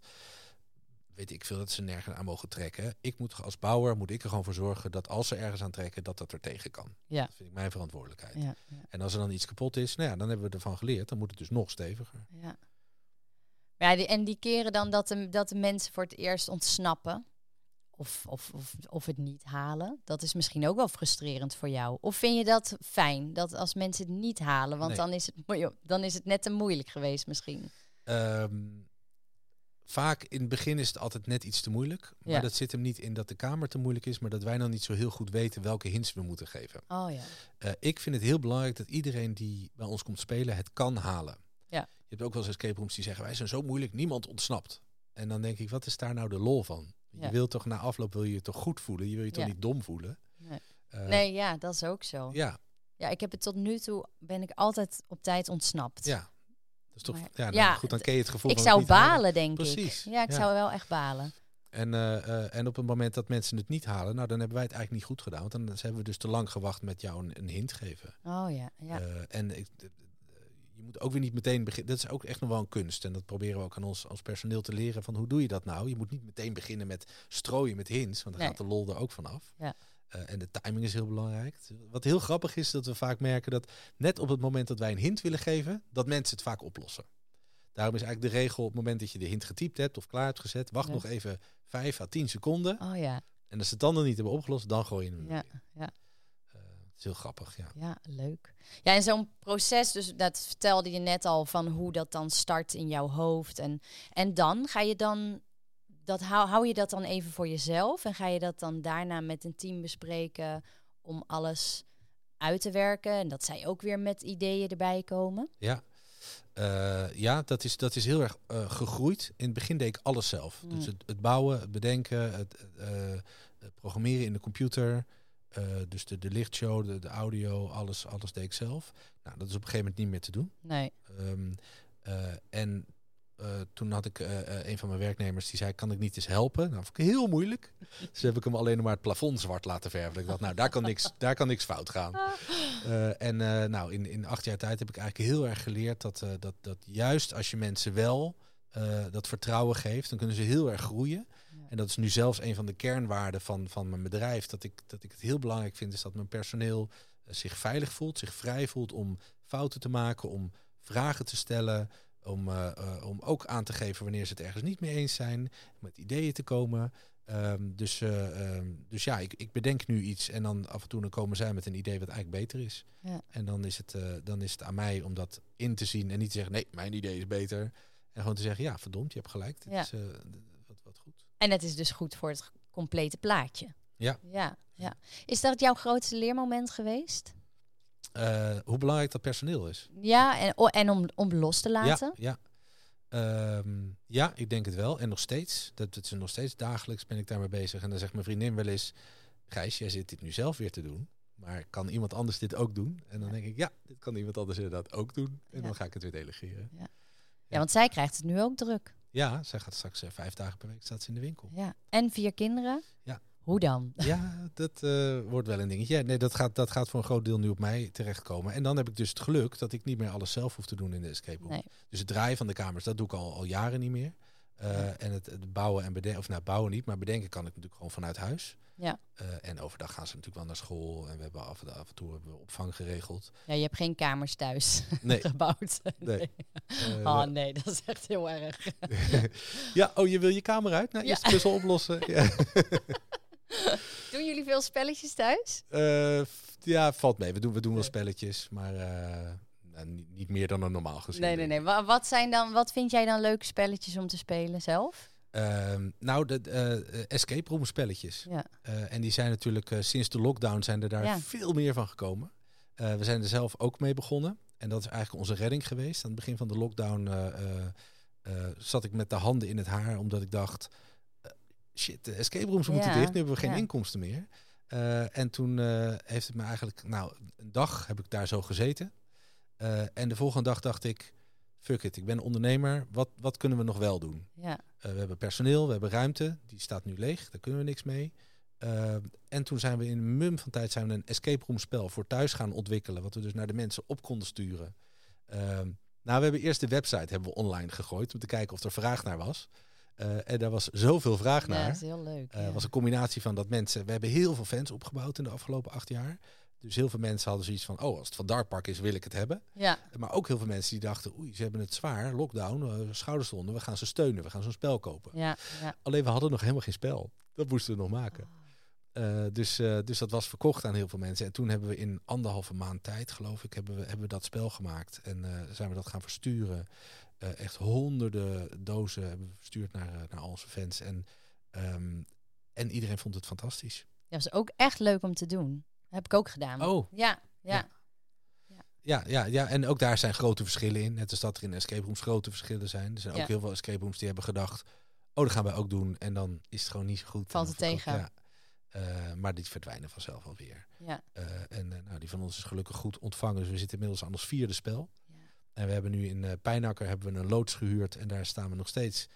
weet ik veel, dat ze nergens aan mogen trekken. Ik moet als bouwer, moet ik er gewoon voor zorgen dat als ze ergens aan trekken, dat dat er tegen kan. Ja. Dat vind ik mijn verantwoordelijkheid. Ja, ja, En als er dan iets kapot is, nou ja, dan hebben we ervan geleerd. Dan moet het dus nog steviger. ja. Ja, die, en die keren dan dat de, dat de mensen voor het eerst ontsnappen. Of, of, of, of het niet halen. Dat is misschien ook wel frustrerend voor jou. Of vind je dat fijn? Dat als mensen het niet halen. Want Nee. dan, is het, dan is het net te moeilijk geweest misschien. Ehm, vaak in het begin is het altijd net iets te moeilijk. Maar Ja. dat zit hem niet in dat de kamer te moeilijk is, maar dat wij dan niet zo heel goed weten welke hints we moeten geven. Oh ja. Eh, ik vind het heel belangrijk dat iedereen die bij ons komt spelen het kan halen. Ja. Je hebt ook wel eens escape rooms die zeggen wij zijn zo moeilijk, niemand ontsnapt. En dan denk ik, wat is daar nou de lol van? Je Ja. wilt toch na afloop wil je je toch goed voelen? Je wil je toch niet dom voelen? Nee. Eh, Nee, ja, dat is ook zo. Ja, Ja, ik heb het tot nu toe, ben ik altijd op tijd ontsnapt. ja. Is toch, Maar- ja, nou, ja, goed, dan ken je het gevoel ik zou het niet halen. balen, denk Precies, ik. Ja, ik ja. zou wel echt balen. En, eh, eh, en op het moment dat mensen het niet halen, nou dan hebben wij het eigenlijk niet goed gedaan. Want dan hebben we dus te lang gewacht met jou een, een hint geven. Oh ja, ja. Eh, en ik, je moet ook weer niet meteen beginnen. Dat is ook echt nog wel een kunst. En dat proberen we ook aan ons als personeel te leren. Van hoe doe je dat nou? Je moet niet meteen beginnen met strooien met hints. Want dan Nee. gaat de lol er ook vanaf. Ja. Eh, en de timing is heel belangrijk. Wat heel grappig is, dat we vaak merken dat net op het moment dat wij een hint willen geven, dat mensen het vaak oplossen. Daarom is eigenlijk de regel op het moment dat je de hint getypt hebt of klaar hebt gezet, wacht Ja. nog even 5 à 10 seconden. Oh ja, En als ze het dan nog niet hebben opgelost, dan gooi je hem. ja, weer. ja. Het is heel grappig, ja. Ja, leuk. Ja, en zo'n proces, dus dat vertelde je net al van hoe dat dan start in jouw hoofd. En, en dan ga je dan, dat hou, hou je dat dan even voor jezelf en ga je dat dan daarna met een team bespreken om alles uit te werken. En dat zij ook weer met ideeën erbij komen. Ja, Eh, ja dat, is, dat is heel erg eh, gegroeid. In het begin deed ik alles zelf. Mm. Dus het, het bouwen, het bedenken, het, eh, het programmeren in de computer. dus de, de lichtshow, de, de audio, alles, alles deed ik zelf. Nou, dat is op een gegeven moment niet meer te doen. Nee. Ehm, eh, en eh, toen had ik eh, eh, een van mijn werknemers die zei: Kan ik niet eens helpen? Nou, vond ik heel moeilijk. dus heb ik hem alleen maar het plafond zwart laten verven. Ik dacht, nou, daar kan niks, daar kan niks fout gaan. Eh, en nou, in, in acht jaar tijd heb ik eigenlijk heel erg geleerd dat, dat, dat juist als je mensen wel dat vertrouwen geeft, dan kunnen ze heel erg groeien. En dat is nu zelfs een van de kernwaarden van, van mijn bedrijf. Dat ik, dat ik het heel belangrijk vind, is dat mijn personeel zich veilig voelt, zich vrij voelt om fouten te maken, om vragen te stellen. Om, eh, eh, om ook aan te geven wanneer ze het ergens niet mee eens zijn, met ideeën te komen. Ehm, dus, eh, ehm, dus ja, ik, ik bedenk nu iets en dan af en toe dan komen zij met een idee wat eigenlijk beter is. Ja. En dan is, het, dan is het aan mij om dat in te zien en niet te zeggen, nee, mijn idee is beter. En gewoon te zeggen, ja, verdomd, je hebt gelijk. Dit Ja. is wat, wat goed. En het is dus goed voor het complete plaatje. Ja. Ja, ja. Is dat jouw grootste leermoment geweest? Eh, hoe belangrijk dat personeel is. Ja, en, oh, en om, om los te laten? Ja, ja. Ehm, ja, ik denk het wel. En nog steeds. Dat, dat is nog steeds dagelijks ben ik daarmee bezig. En dan zegt mijn vriendin wel eens... Gijs, jij zit dit nu zelf weer te doen. Maar kan iemand anders dit ook doen? En dan Ja. denk ik, ja, dit kan iemand anders inderdaad ook doen. En Ja. dan ga ik het weer delegeren. Ja, want zij krijgt het nu ook druk. Ja, zij gaat straks eh, vijf dagen per week staat ze in de winkel. Ja. En vier kinderen? Ja. Hoe dan? Ja, dat eh, wordt wel een dingetje. Ja, nee, dat gaat, dat gaat voor een groot deel nu op mij terechtkomen. En dan heb ik dus het geluk dat ik niet meer alles zelf hoef te doen in de escape room. Nee. Dus het draaien van de kamers, dat doe ik al, al jaren niet meer. Eh, En het, het bouwen en bedenken, of nou bouwen niet, maar bedenken kan ik natuurlijk gewoon vanuit huis. Ja. Eh, en overdag gaan ze natuurlijk wel naar school. En we hebben af, af en toe hebben we opvang geregeld. Ja, je hebt geen kamers thuis Nee. gebouwd. Nee. Eh, Oh nee, dat is echt heel erg. ja, oh, je wil je kamer uit? Nou, Ja. eerst de puzzel oplossen. ja. Doen jullie veel spelletjes thuis? Eh, ja, valt mee. We doen, we doen wel spelletjes, maar eh, nou, niet, niet meer dan een normaal gezien. Nee, nee, nee. Wa- Wat, zijn dan, wat vind jij dan leuke spelletjes om te spelen zelf? Ehm, nou, de eh, escape room spelletjes. Ja. En die zijn natuurlijk sinds de lockdown zijn er daar Ja. veel meer van gekomen. We zijn er zelf ook mee begonnen. En dat is eigenlijk onze redding geweest. Aan het begin van de lockdown zat ik met de handen in het haar. Omdat ik dacht, shit, de escape rooms moeten dicht. Nu hebben we geen inkomsten meer. Eh, en toen eh, heeft het me eigenlijk, nou, een dag heb ik daar zo gezeten. Eh, en de volgende dag dacht ik, fuck it, ik ben ondernemer. Wat, wat kunnen we nog wel doen? Ja. We hebben personeel, we hebben ruimte. Die staat nu leeg, daar kunnen we niks mee. En toen zijn we in een mum van tijd zijn we een escape room spel voor thuis gaan ontwikkelen. Wat we dus naar de mensen op konden sturen. Uh, nou, we hebben eerst de website hebben we online gegooid om te kijken of er vraag naar was. Uh, en daar was zoveel vraag Ja, naar. dat is heel leuk. Het ja. was een combinatie van dat mensen... We hebben heel veel fans opgebouwd in de afgelopen acht jaar. Dus heel veel mensen hadden zoiets van... Oh, als het van Dartpark is, wil ik het hebben. Ja. Maar ook heel veel mensen die dachten... Oei, ze hebben het zwaar, lockdown, uh, schouders onder. We gaan ze steunen, we gaan zo'n spel kopen. Ja, ja. Alleen we hadden nog helemaal geen spel. Dat moesten we nog maken. Uh, dus, uh, dus dat was verkocht aan heel veel mensen. En toen hebben we in anderhalve maand tijd, geloof ik, hebben we, hebben we dat spel gemaakt. En uh, zijn we dat gaan versturen. Echt honderden dozen hebben we verstuurd naar, naar al onze fans. En, um, en iedereen vond het fantastisch. Ja, was ook echt leuk om te doen. heb ik ook gedaan. Oh. Ja, ja. ja. Ja, ja, ja, en ook daar zijn grote verschillen in. Net als dat er in escape rooms grote verschillen zijn. Er zijn ook heel veel escape rooms die hebben gedacht... oh, dat gaan wij ook doen. En dan is het gewoon niet zo goed. Valt het tegen. Ja. Uh, maar die verdwijnen vanzelf alweer. Ja. Uh, en uh, nou, die van ons is gelukkig goed ontvangen. Dus we zitten inmiddels aan ons vierde spel. Ja. En we hebben nu in Pijnakker hebben we een loods gehuurd. En daar staan we nog steeds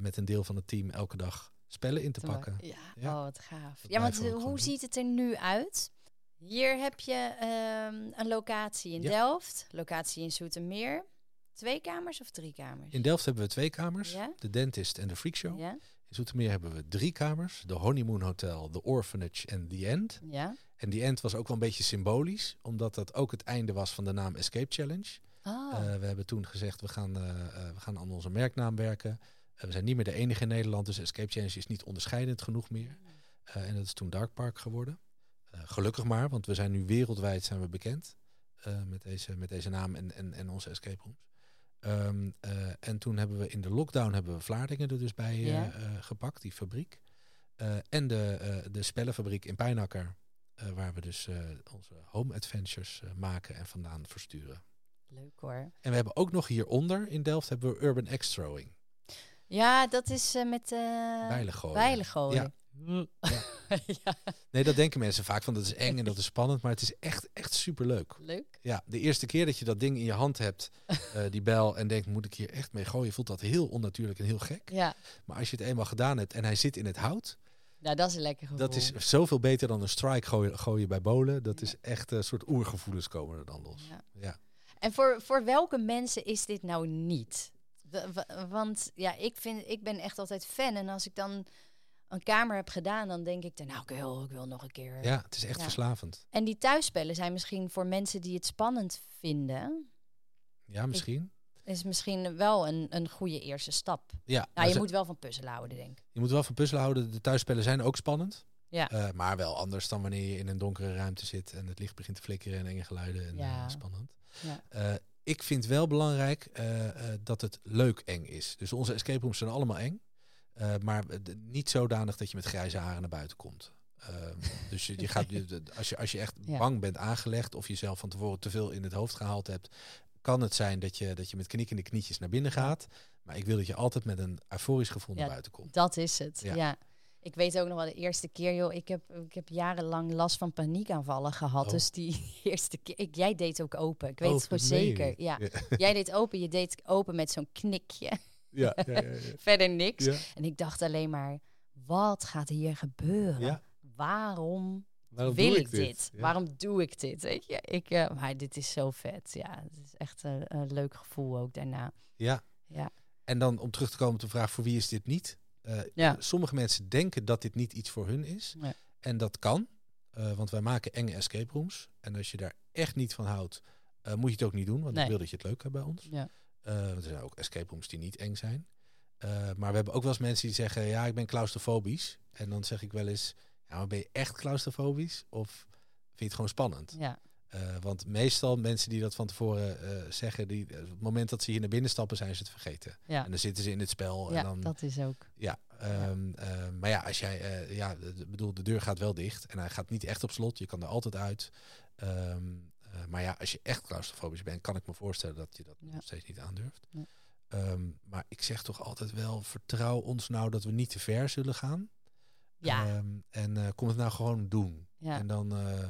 met een deel van het team elke dag spellen in te pakken. Ja, Ja. oh wat gaaf. Dat ja, want eh, hoe ziet het er nu uit? Hier heb je ehm, een locatie in. Delft, locatie in Zoetermeer. Twee kamers of drie kamers? In Delft hebben we twee kamers, de Dentist en de Freak Show. In Zoetermeer hebben we drie kamers, de Honeymoon Hotel, de Orphanage en The End. Ja? En The End was ook wel een beetje symbolisch, omdat dat ook het einde was van de naam Escape Challenge. Oh, we hebben toen gezegd, we gaan, eh, eh, we gaan aan onze merknaam werken. We zijn niet meer de enige in Nederland, dus Escape Challenge is niet onderscheidend genoeg meer. En dat is toen Dark Park geworden. Gelukkig maar, want we zijn nu wereldwijd zijn we bekend met, deze, met deze naam en, en, en onze escape rooms. Ehm, eh, en toen hebben we in de lockdown hebben we Vlaardingen er dus bij eh, Ja. eh, gepakt, die fabriek. En de, de spellenfabriek in Pijnakker, waar we dus onze home adventures maken en vandaan versturen. leuk hoor. En we hebben ook nog hieronder in Delft hebben we Urban X-Throwing. Ja, dat is met uh, gooien. Ja. ja, Nee, dat denken mensen vaak van dat is eng en dat is spannend, maar het is echt, echt superleuk. leuk. Ja, de eerste keer dat je dat ding in je hand hebt, eh, die bel, en denkt, moet ik hier echt mee gooien, voelt dat heel onnatuurlijk en heel gek. Ja, Maar als je het eenmaal gedaan hebt en hij zit in het hout, nou dat is een lekker gevoel. dat is zoveel beter dan een strike gooien, gooien bij bolen. Dat is echt een soort oergevoelens komen er dan los. Ja. Ja. En voor, voor welke mensen is dit nou niet? Want ja, ik, vind, ik ben echt altijd fan. En als ik dan een kamer heb gedaan, dan denk ik, dan, nou, ik wil, ik wil nog een keer. Ja, het is echt Ja. verslavend. En die thuisspellen zijn misschien voor mensen die het spannend vinden, Ja, misschien. is misschien wel een, een goede eerste stap. Ja, Nou, je ze- moet wel van puzzelen houden, denk ik. je moet wel van puzzelen houden. De thuisspellen zijn ook spannend. Ja. Eh, maar wel anders dan wanneer je in een donkere ruimte zit en het licht begint te flikkeren en enge geluiden. En, Ja. eh, spannend. Ja. Eh, ik vind wel belangrijk dat het leuk eng is. Dus onze escape rooms zijn allemaal eng. Eh, maar niet zodanig dat je met grijze haren naar buiten komt. Ehm, dus je, je gaat, je- als, je, als je echt Ja. bang bent aangelegd of jezelf van tevoren te veel in het hoofd gehaald hebt, kan het zijn dat je, dat je met knikkende knietjes naar binnen gaat. Maar ik wil dat je altijd met een euforisch gevoel Ja. naar buiten komt. Dat is het, Ja. ja. Ik weet ook nog wel de eerste keer, joh. Ik heb, ik heb jarenlang last van paniekaanvallen gehad. Oh. Dus die eerste keer, ik, jij deed ook open. Ik weet Oh, het gewoon meen je zeker. Ja. Jij deed open, je deed open met zo'n knikje. Ja, ja, ja, ja. Verder niks. En ik dacht alleen maar, wat gaat hier gebeuren? Waarom Waarom wil ik dit? Waarom doe ik dit? Weet je, ik, eh, maar dit is zo vet. Ja, het is echt een, een leuk gevoel ook daarna. Ja. Ja. En dan om terug te komen op de vraag voor wie is dit niet? Eh. Sommige mensen denken dat dit niet iets voor hun is. En dat kan, eh, want wij maken enge escape rooms. En als je daar echt niet van houdt, moet je het ook niet doen. Want Nee. ik wil dat je het leuk hebt bij ons. Ja. Want er zijn ook escape rooms die niet eng zijn. Eh, maar we hebben ook wel eens mensen die zeggen, ja, ik ben claustrofobisch. En dan zeg ik wel eens, ja, maar ben je echt claustrofobisch? Of vind je het gewoon spannend? Ja, Eh, want meestal mensen die dat van tevoren zeggen, die, op het moment dat ze hier naar binnen stappen, zijn ze het vergeten. ja. En dan zitten ze in het spel. ja en dan, dat is ook. ja, ehm, ehm, maar ja, als jij, ja, de, de- bedoel, de deur gaat wel dicht en hij gaat niet echt op slot. Je kan er altijd uit. Ehm, eh, maar ja, als je echt claustrofobisch bent, kan ik me voorstellen dat je dat Ja. nog steeds niet aandurft. Ja. Ehm, maar ik zeg toch altijd wel, vertrouw ons nou dat we niet te ver zullen gaan. Ja, Ehm, en eh, kom het nou gewoon doen. ja. En dan, eh,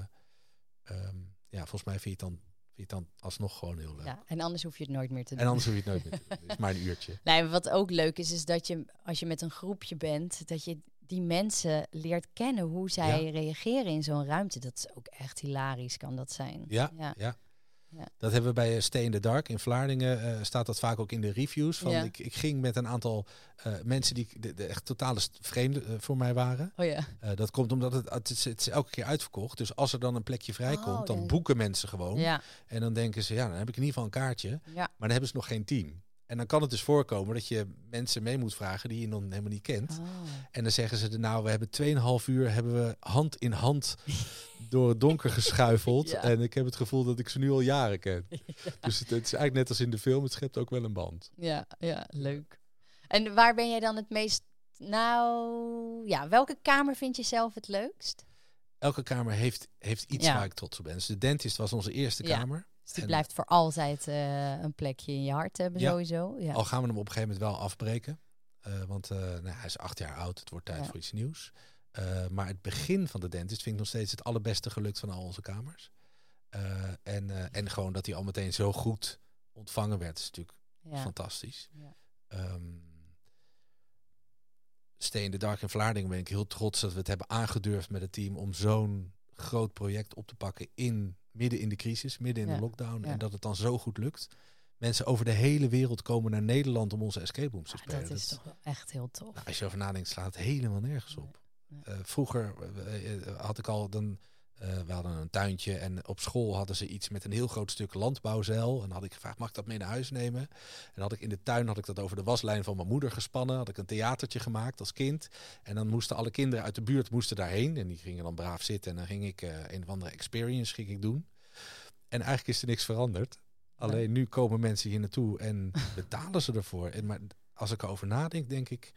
ehm, ja, volgens mij vind je het dan, vind je het dan alsnog gewoon heel leuk. ja. En anders hoef je het nooit meer te doen. En anders hoef je het nooit meer te doen. Het is maar een uurtje. Nee, wat ook leuk is, is dat je als je met een groepje bent, dat je die mensen leert kennen hoe zij reageren in zo'n ruimte. Dat is ook echt hilarisch, kan dat zijn. Ja, Ja. ja. Ja. Dat hebben we bij eh, Stay in the Dark in Vlaardingen. eh, staat dat vaak ook in de reviews. Van ik, ik ging met een aantal eh, mensen die de, de echt totale vreemden voor mij waren. Oh ja. Dat komt omdat het, het, is, het is elke keer uitverkocht. Dus als er dan een plekje vrijkomt, Oh, dan boeken mensen gewoon. Ja, En dan denken ze, ja, dan heb ik in ieder geval een kaartje. ja. Maar dan hebben ze nog geen team. En dan kan het dus voorkomen dat je mensen mee moet vragen die je nog helemaal niet kent. Oh. En dan zeggen ze, nou, we hebben 2,5 uur hebben we hand in hand door het donker geschuifeld. Ja. En ik heb het gevoel dat ik ze nu al jaren ken. Dus het, het is eigenlijk net als in de film, het schept ook wel een band. Ja, ja, leuk. En waar ben jij dan het meest... Nou, ja, welke kamer vind je zelf het leukst? Elke kamer heeft, heeft iets Ja. waar ik trots op ben. Dus de dentist was onze eerste kamer. Dus die En- blijft voor altijd eh, een plekje in je hart hebben, Ja. sowieso. Ja. Al gaan we hem op een gegeven moment wel afbreken. Eh, want eh, nou, hij is acht jaar oud, het wordt tijd Ja. voor iets nieuws. Maar het begin van de dentist vind ik nog steeds het allerbeste gelukt van al onze kamers. En, en gewoon dat hij al meteen zo goed ontvangen werd, is natuurlijk fantastisch. Ja. Ehm, Stay in the Dark in Vlaardingen ben ik heel trots dat we het hebben aangedurfd met het team om zo'n groot project op te pakken in midden in de crisis, midden in Ja, de lockdown. ja. En dat het dan zo goed lukt. Mensen over de hele wereld komen naar Nederland om onze escape rooms te Ah, spelen. dat is toch wel echt heel tof. Nou, als je over nadenkt, slaat het helemaal nergens op. Nee. Eh, vroeger eh, eh, had ik al dan. Eh, we hadden een tuintje en op school hadden ze iets met een heel groot stuk landbouwzeil. En dan had ik gevraagd, mag ik dat mee naar huis nemen? En dan had ik in de tuin had ik dat over de waslijn van mijn moeder gespannen. Had ik een theatertje gemaakt als kind. En dan moesten alle kinderen uit de buurt moesten daarheen. En die gingen dan braaf zitten. En dan ging ik eh, een of andere experience ging ik doen. En eigenlijk is er niks veranderd. Alleen nu komen mensen hier naartoe en betalen ze ervoor. En maar als ik erover nadenk, denk ik,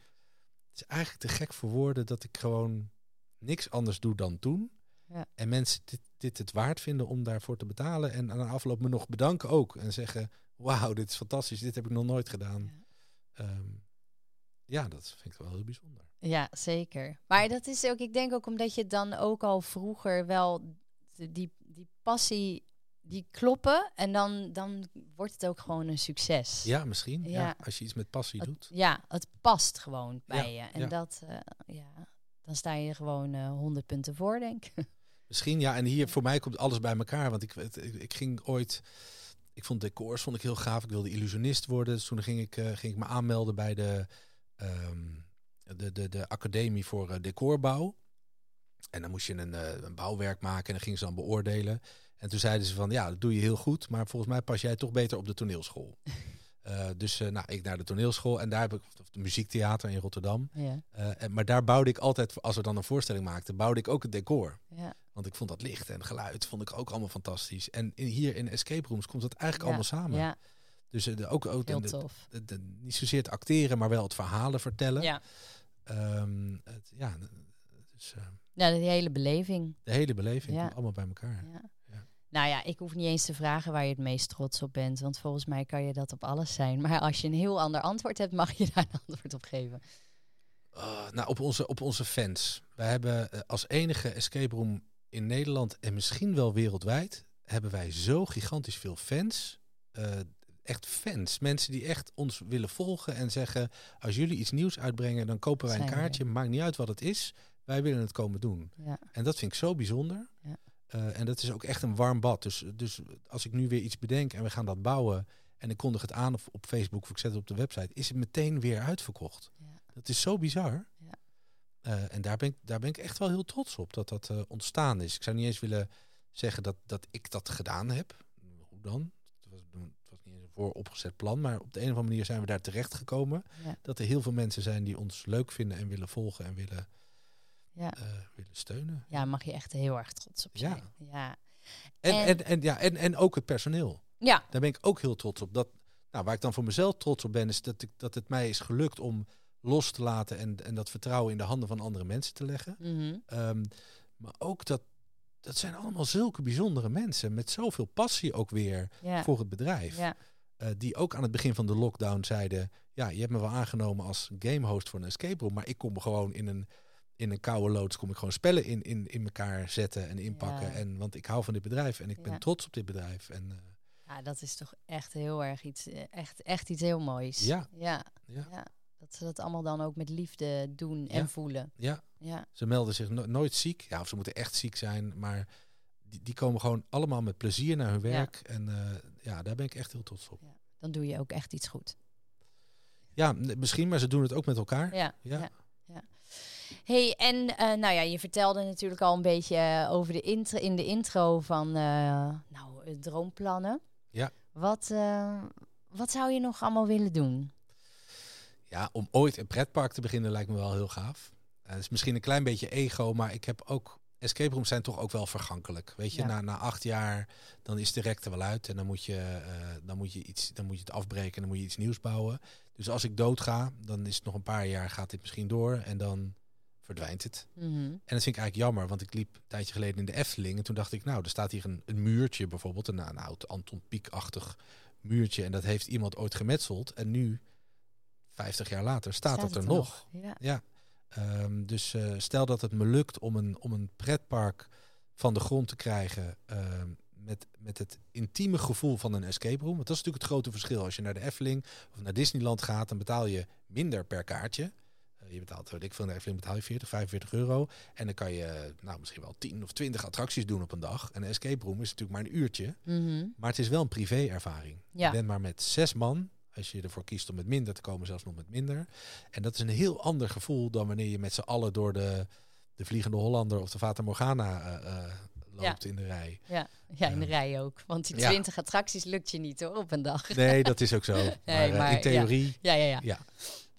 het is eigenlijk te gek voor woorden dat ik gewoon niks anders doe dan toen. Ja. En mensen dit, dit het waard vinden om daarvoor te betalen. En aan de afloop me nog bedanken ook. En zeggen, wauw, dit is fantastisch, dit heb ik nog nooit gedaan. Ehm, ja, dat vind ik wel heel bijzonder. Ja, zeker. Maar dat is ook, ik denk ook omdat je dan ook al vroeger wel die, die passie, die kloppen. En dan, dan wordt het ook gewoon een succes. Ja, misschien. Ja. Ja. als je iets met passie Het- doet. ja, het past gewoon bij Ja, je. En ja. dat, eh, ja, dan sta je gewoon eh 100 punten voor, denk ik. Misschien, ja. En hier voor mij komt alles bij elkaar. Want ik, ik, ik ging ooit... Ik vond decors vond ik heel gaaf. Ik wilde illusionist worden. Dus toen ging ik, eh, ging ik me aanmelden bij de, ehm, de, de, de Academie voor eh, Decorbouw. En dan moest je een, eh, een bouwwerk maken en dan gingen ze dan beoordelen. En toen zeiden ze van, ja, dat doe je heel goed. Maar volgens mij pas jij toch beter op de toneelschool. Dus eh, nou, ik naar de toneelschool en daar heb ik of de muziektheater in Rotterdam. Ja, en, maar daar bouwde ik altijd, als we dan een voorstelling maakten, bouwde ik ook het decor. ja, Want ik vond dat licht en geluid vond ik ook allemaal fantastisch. En in, hier in escape rooms komt dat eigenlijk Ja, allemaal samen. ja Dus eh, de, ook, ook de, de- tof. de- de- niet zozeer het acteren, maar wel het verhalen vertellen. Ja. Ehm, het, ja, dus, ja, die hele beleving. de hele beleving Ja. komt allemaal bij elkaar. Ja. Ja. Nou ja, ik hoef niet eens te vragen waar je het meest trots op bent. Want volgens mij kan je dat op alles zijn. Maar als je een heel ander antwoord hebt, mag je daar een antwoord op geven. Uh, nou, op onze, op onze fans. Wij hebben eh, als enige escape room in Nederland en misschien wel wereldwijd, hebben wij zo gigantisch veel fans. Eh, echt fans. Mensen die echt ons willen volgen en zeggen, als jullie iets nieuws uitbrengen, dan kopen wij een kaartje. Maakt niet uit wat het is. Wij willen het komen doen. Ja. En dat vind ik zo bijzonder. Ja. Eh, en dat is ook echt een warm bad. Dus, dus als ik nu weer iets bedenk en we gaan dat bouwen en ik kondig het aan op, op Facebook of ik zet het op de website, is het meteen weer uitverkocht. Ja. Dat is zo bizar. Ja. Eh, en daar ben, ik, daar ben ik echt wel heel trots op dat dat eh, ontstaan is. Ik zou niet eens willen zeggen dat, dat ik dat gedaan heb. Hoe dan? Het was, het was niet eens een vooropgezet plan, maar op de een of andere manier zijn we daar terecht gekomen. Ja. Dat er heel veel mensen zijn die ons leuk vinden en willen volgen en willen, Ja. eh, willen steunen. ja, mag je echt heel erg trots op Ja. zijn. Ja. En, En- en, en, ja, en, en ook het personeel. Ja. Daar ben ik ook heel trots op. Dat, nou, waar ik dan voor mezelf trots op ben, is dat, ik, dat het mij is gelukt om los te laten en, en dat vertrouwen in de handen van andere mensen te leggen. Mhm. Ehm, maar ook dat, dat zijn allemaal zulke bijzondere mensen met zoveel passie ook weer voor het bedrijf. Eh, die ook aan het begin van de lockdown zeiden, ja, je hebt me wel aangenomen als gamehost voor een escape room, maar ik kom gewoon in een, in een koude loods, kom ik gewoon spellen in, in, in elkaar zetten en inpakken. En, want ik hou van dit bedrijf en ik ben trots op dit bedrijf. En, eh, ja, dat is toch echt heel erg iets, eh, echt, echt iets heel moois. Ja. ja. ja, Ja. Dat ze dat allemaal dan ook met liefde doen en Ja. voelen. ja, Ja. ze melden zich no- nooit ziek. Ja, of ze moeten echt ziek zijn, maar die, die komen gewoon allemaal met plezier naar hun werk. En eh, ja, daar ben ik echt heel trots op. Dan doe je ook echt iets goed. Ja, misschien, maar ze doen het ook met elkaar. Ja. Ja. ja. ja. Hey, en eh, nou ja, je vertelde natuurlijk al een beetje eh, over de intro, in de intro van eh, nou, droomplannen. Ja. Wat, wat zou je nog allemaal willen doen? Ja, om ooit een pretpark te beginnen lijkt me wel heel gaaf. Het is misschien een klein beetje ego, maar ik heb ook... Escape rooms zijn toch ook wel vergankelijk. Weet je, Ja. na, na acht jaar, dan is de rek er wel uit. En dan moet, je, eh, dan, moet je iets, dan moet je het afbreken en dan moet je iets nieuws bouwen. Dus als ik doodga, dan is het nog een paar jaar, gaat dit misschien door. En dan verdwijnt het. Mhm. En dat vind ik eigenlijk jammer, want ik liep een tijdje geleden in de Efteling. En toen dacht ik, nou, er staat hier een, een muurtje bijvoorbeeld. Een, een oud Anton Pieck-achtig muurtje. En dat heeft iemand ooit gemetseld. En nu, 50 jaar later, staat, dat er nog. Ja. Ja. Ehm, dus eh, stel dat het me lukt om een, om een pretpark van de grond te krijgen. ehm, met, met het intieme gevoel van een escape room. Want dat is natuurlijk het grote verschil. Als je naar de Efteling of naar Disneyland gaat, dan betaal je minder per kaartje. Eh, je betaalt, weet ik veel, Efteling betaal je 40, 45 euro. En dan kan je nou, misschien wel 10 of 20 attracties doen op een dag. En een escape room is natuurlijk maar een uurtje. Mhm. Maar het is wel een privé-ervaring. Ja. Je bent maar met zes man. Als je ervoor kiest om met minder te komen, zelfs nog met minder. En dat is een heel ander gevoel dan wanneer je met z'n allen door de, de Vliegende Hollander of de Fata Morgana eh, eh, loopt in de rij. Ja. ja, in de rij ook. Want die Ja. 20 attracties lukt je niet hoor, op een dag. Nee, dat is ook zo. maar, eh, maar in theorie Ja, ja, ja. Ja.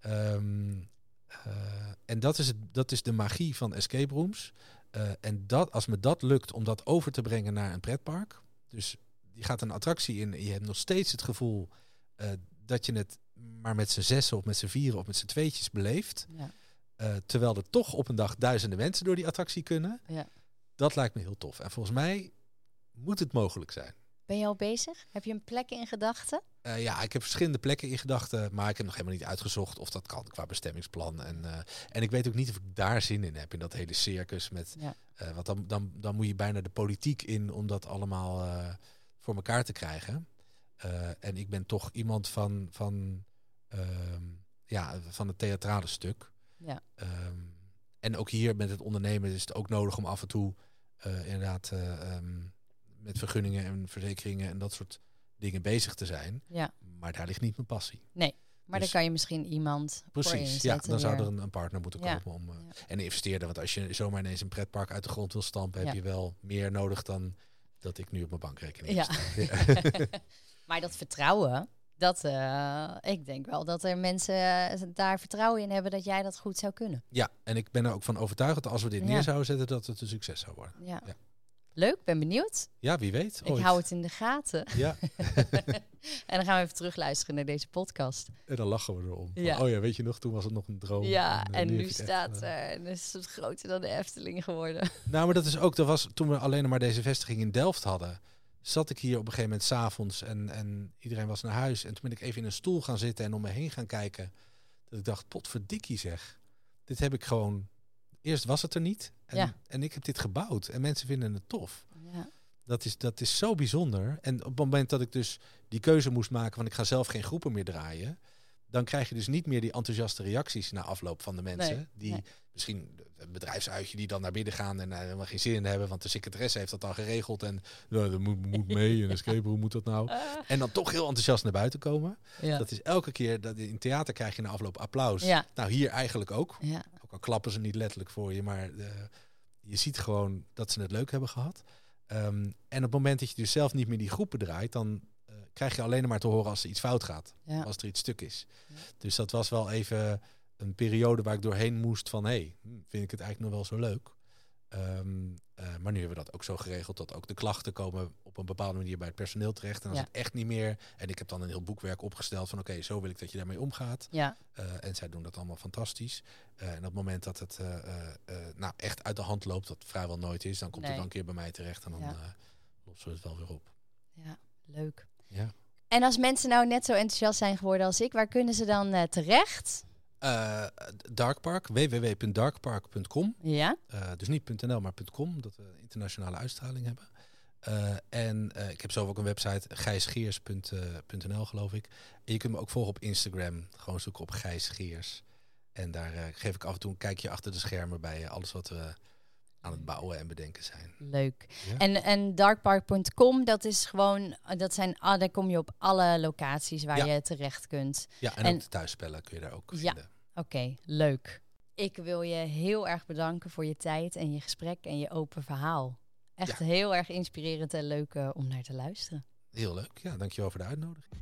Ehm, eh, en dat is, het, dat is de magie van escape rooms. En dat, als me dat lukt om dat over te brengen naar een pretpark. Dus je gaat een attractie in en je hebt nog steeds het gevoel dat je het maar met z'n zessen of met z'n vieren of met z'n tweetjes beleeft. Ja. Eh, terwijl er toch op een dag duizenden mensen door die attractie kunnen. Ja. Dat lijkt me heel tof. En volgens mij moet het mogelijk zijn. Ben je al bezig? Heb je een plek in gedachten? Eh, ja, ik heb verschillende plekken in gedachten, maar ik heb nog helemaal niet uitgezocht of dat kan qua bestemmingsplan. En, eh, en ik weet ook niet of ik daar zin in heb, in dat hele circus. Met, Ja. want dan, dan, dan moet je bijna de politiek in om dat allemaal voor elkaar te krijgen. Eh, en ik ben toch iemand van, van, ehm, ja, van het theatrale stuk. Ja. Ehm, en ook hier met het ondernemen is het ook nodig om af en toe eh, inderdaad eh, ehm, met vergunningen en verzekeringen en dat soort dingen bezig te zijn. Ja. Maar daar ligt niet mijn passie. Maar dan Dus- kan je misschien iemand voor Precies, ja, dan zou er een, een partner moeten Ja. komen om. Ja. En investeerder, want als je zomaar ineens een pretpark uit de grond wil stampen, heb je wel meer nodig dan dat ik nu op mijn bankrekening heb. Ja. maar dat vertrouwen, dat, eh, ik denk wel dat er mensen eh, daar vertrouwen in hebben dat jij dat goed zou kunnen. ja, en ik ben er ook van overtuigd dat als we dit Ja. neer zouden zetten, dat het een succes zou worden. Ja. Ja. Leuk, ben benieuwd. Ja, wie weet. Ik ooit. hou het in de gaten. Ja, en dan gaan we even terugluisteren naar deze podcast. en dan lachen we erom. Van. Oh ja, weet je nog, toen was het nog een droom. ja, eh, en nu het echt staat er, en is het groter dan de Efteling geworden. Nou, maar dat is ook, dat was toen we alleen maar deze vestiging in Delft hadden. Zat ik hier op een gegeven moment s'avonds en, en iedereen was naar huis. En toen ben ik even in een stoel gaan zitten en om me heen gaan kijken. Dat ik dacht, potverdikkie zeg. Dit heb ik gewoon... Eerst was het er niet. En, Ja. en ik heb dit gebouwd. En mensen vinden het tof. Ja. Dat is, dat is zo bijzonder. En op het moment dat ik dus die keuze moest maken van ik ga zelf geen groepen meer draaien. Dan krijg je dus niet meer die enthousiaste reacties na afloop van de mensen. Nee, die nee. misschien een bedrijfsuitje die dan naar binnen gaan en daar helemaal geen zin in hebben. Want de secretaresse heeft dat al geregeld. En nou, dat moet, moet mee. En escape hoe moet dat nou? Ah, En dan toch heel enthousiast naar buiten komen. ja. Dat is elke keer dat in theater krijg je na afloop applaus. Ja. Nou, hier eigenlijk ook. ja. Ook al klappen ze niet letterlijk voor je, maar eh, je ziet gewoon dat ze het leuk hebben gehad. Ehm, en op het moment dat je dus zelf niet meer die groepen draait, dan eh, krijg je alleen maar te horen als er iets fout gaat. Ja. Als er iets stuk is. Ja. Dus dat was wel even een periode waar ik doorheen moest van, hé, hey, hm, vind ik het eigenlijk nog wel zo leuk. Ehm, eh, maar nu hebben we dat ook zo geregeld dat ook de klachten komen op een bepaalde manier bij het personeel terecht. En als Ja. het echt niet meer, en ik heb dan een heel boekwerk opgesteld van, oké, zo wil ik dat je daarmee omgaat. ja. Uh, en zij doen dat allemaal fantastisch. Uh, en op het moment dat het nou, echt uit de hand loopt, wat vrijwel nooit is, dan komt Nee. het dan een keer bij mij terecht en dan Ja. lossen we het wel weer op. ja, leuk. Ja. En als mensen nou net zo enthousiast zijn geworden als ik, waar kunnen ze dan eh, terecht? Uh, Darkpark, www.darkpark.com. Ja. Uh, dus niet .nl, maar .com, dat we internationale uitstraling hebben. Uh, en ik heb zelf ook een website, gijsgeers.nl geloof ik. En je kunt me ook volgen op Instagram. Gewoon zoeken op Gijs Geers. En daar geef ik af en toe een kijkje achter de schermen bij alles wat we aan het bouwen en bedenken zijn. Leuk. Ja. En, en darkpark.com, dat is gewoon, dat zijn, ah, daar kom je op alle locaties waar Ja. je terecht kunt. Ja, en, En- ook de thuisspellen kun je daar ook Ja. vinden. Oké, leuk. Ik wil je heel erg bedanken voor je tijd en je gesprek en je open verhaal. Echt heel erg inspirerend en leuk eh, om naar te luisteren. Heel leuk. Ja, dankjewel voor de uitnodiging.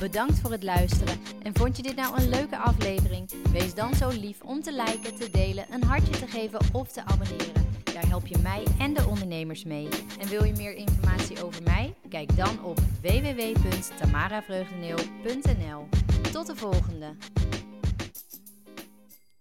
Bedankt voor het luisteren. En vond je dit nou een leuke aflevering? Wees dan zo lief om te liken, te delen, een hartje te geven of te abonneren. Daar help je mij en de ondernemers mee. En wil je meer informatie over mij? Kijk dan op www.tamaravreugdeneel.nl. Tot de volgende!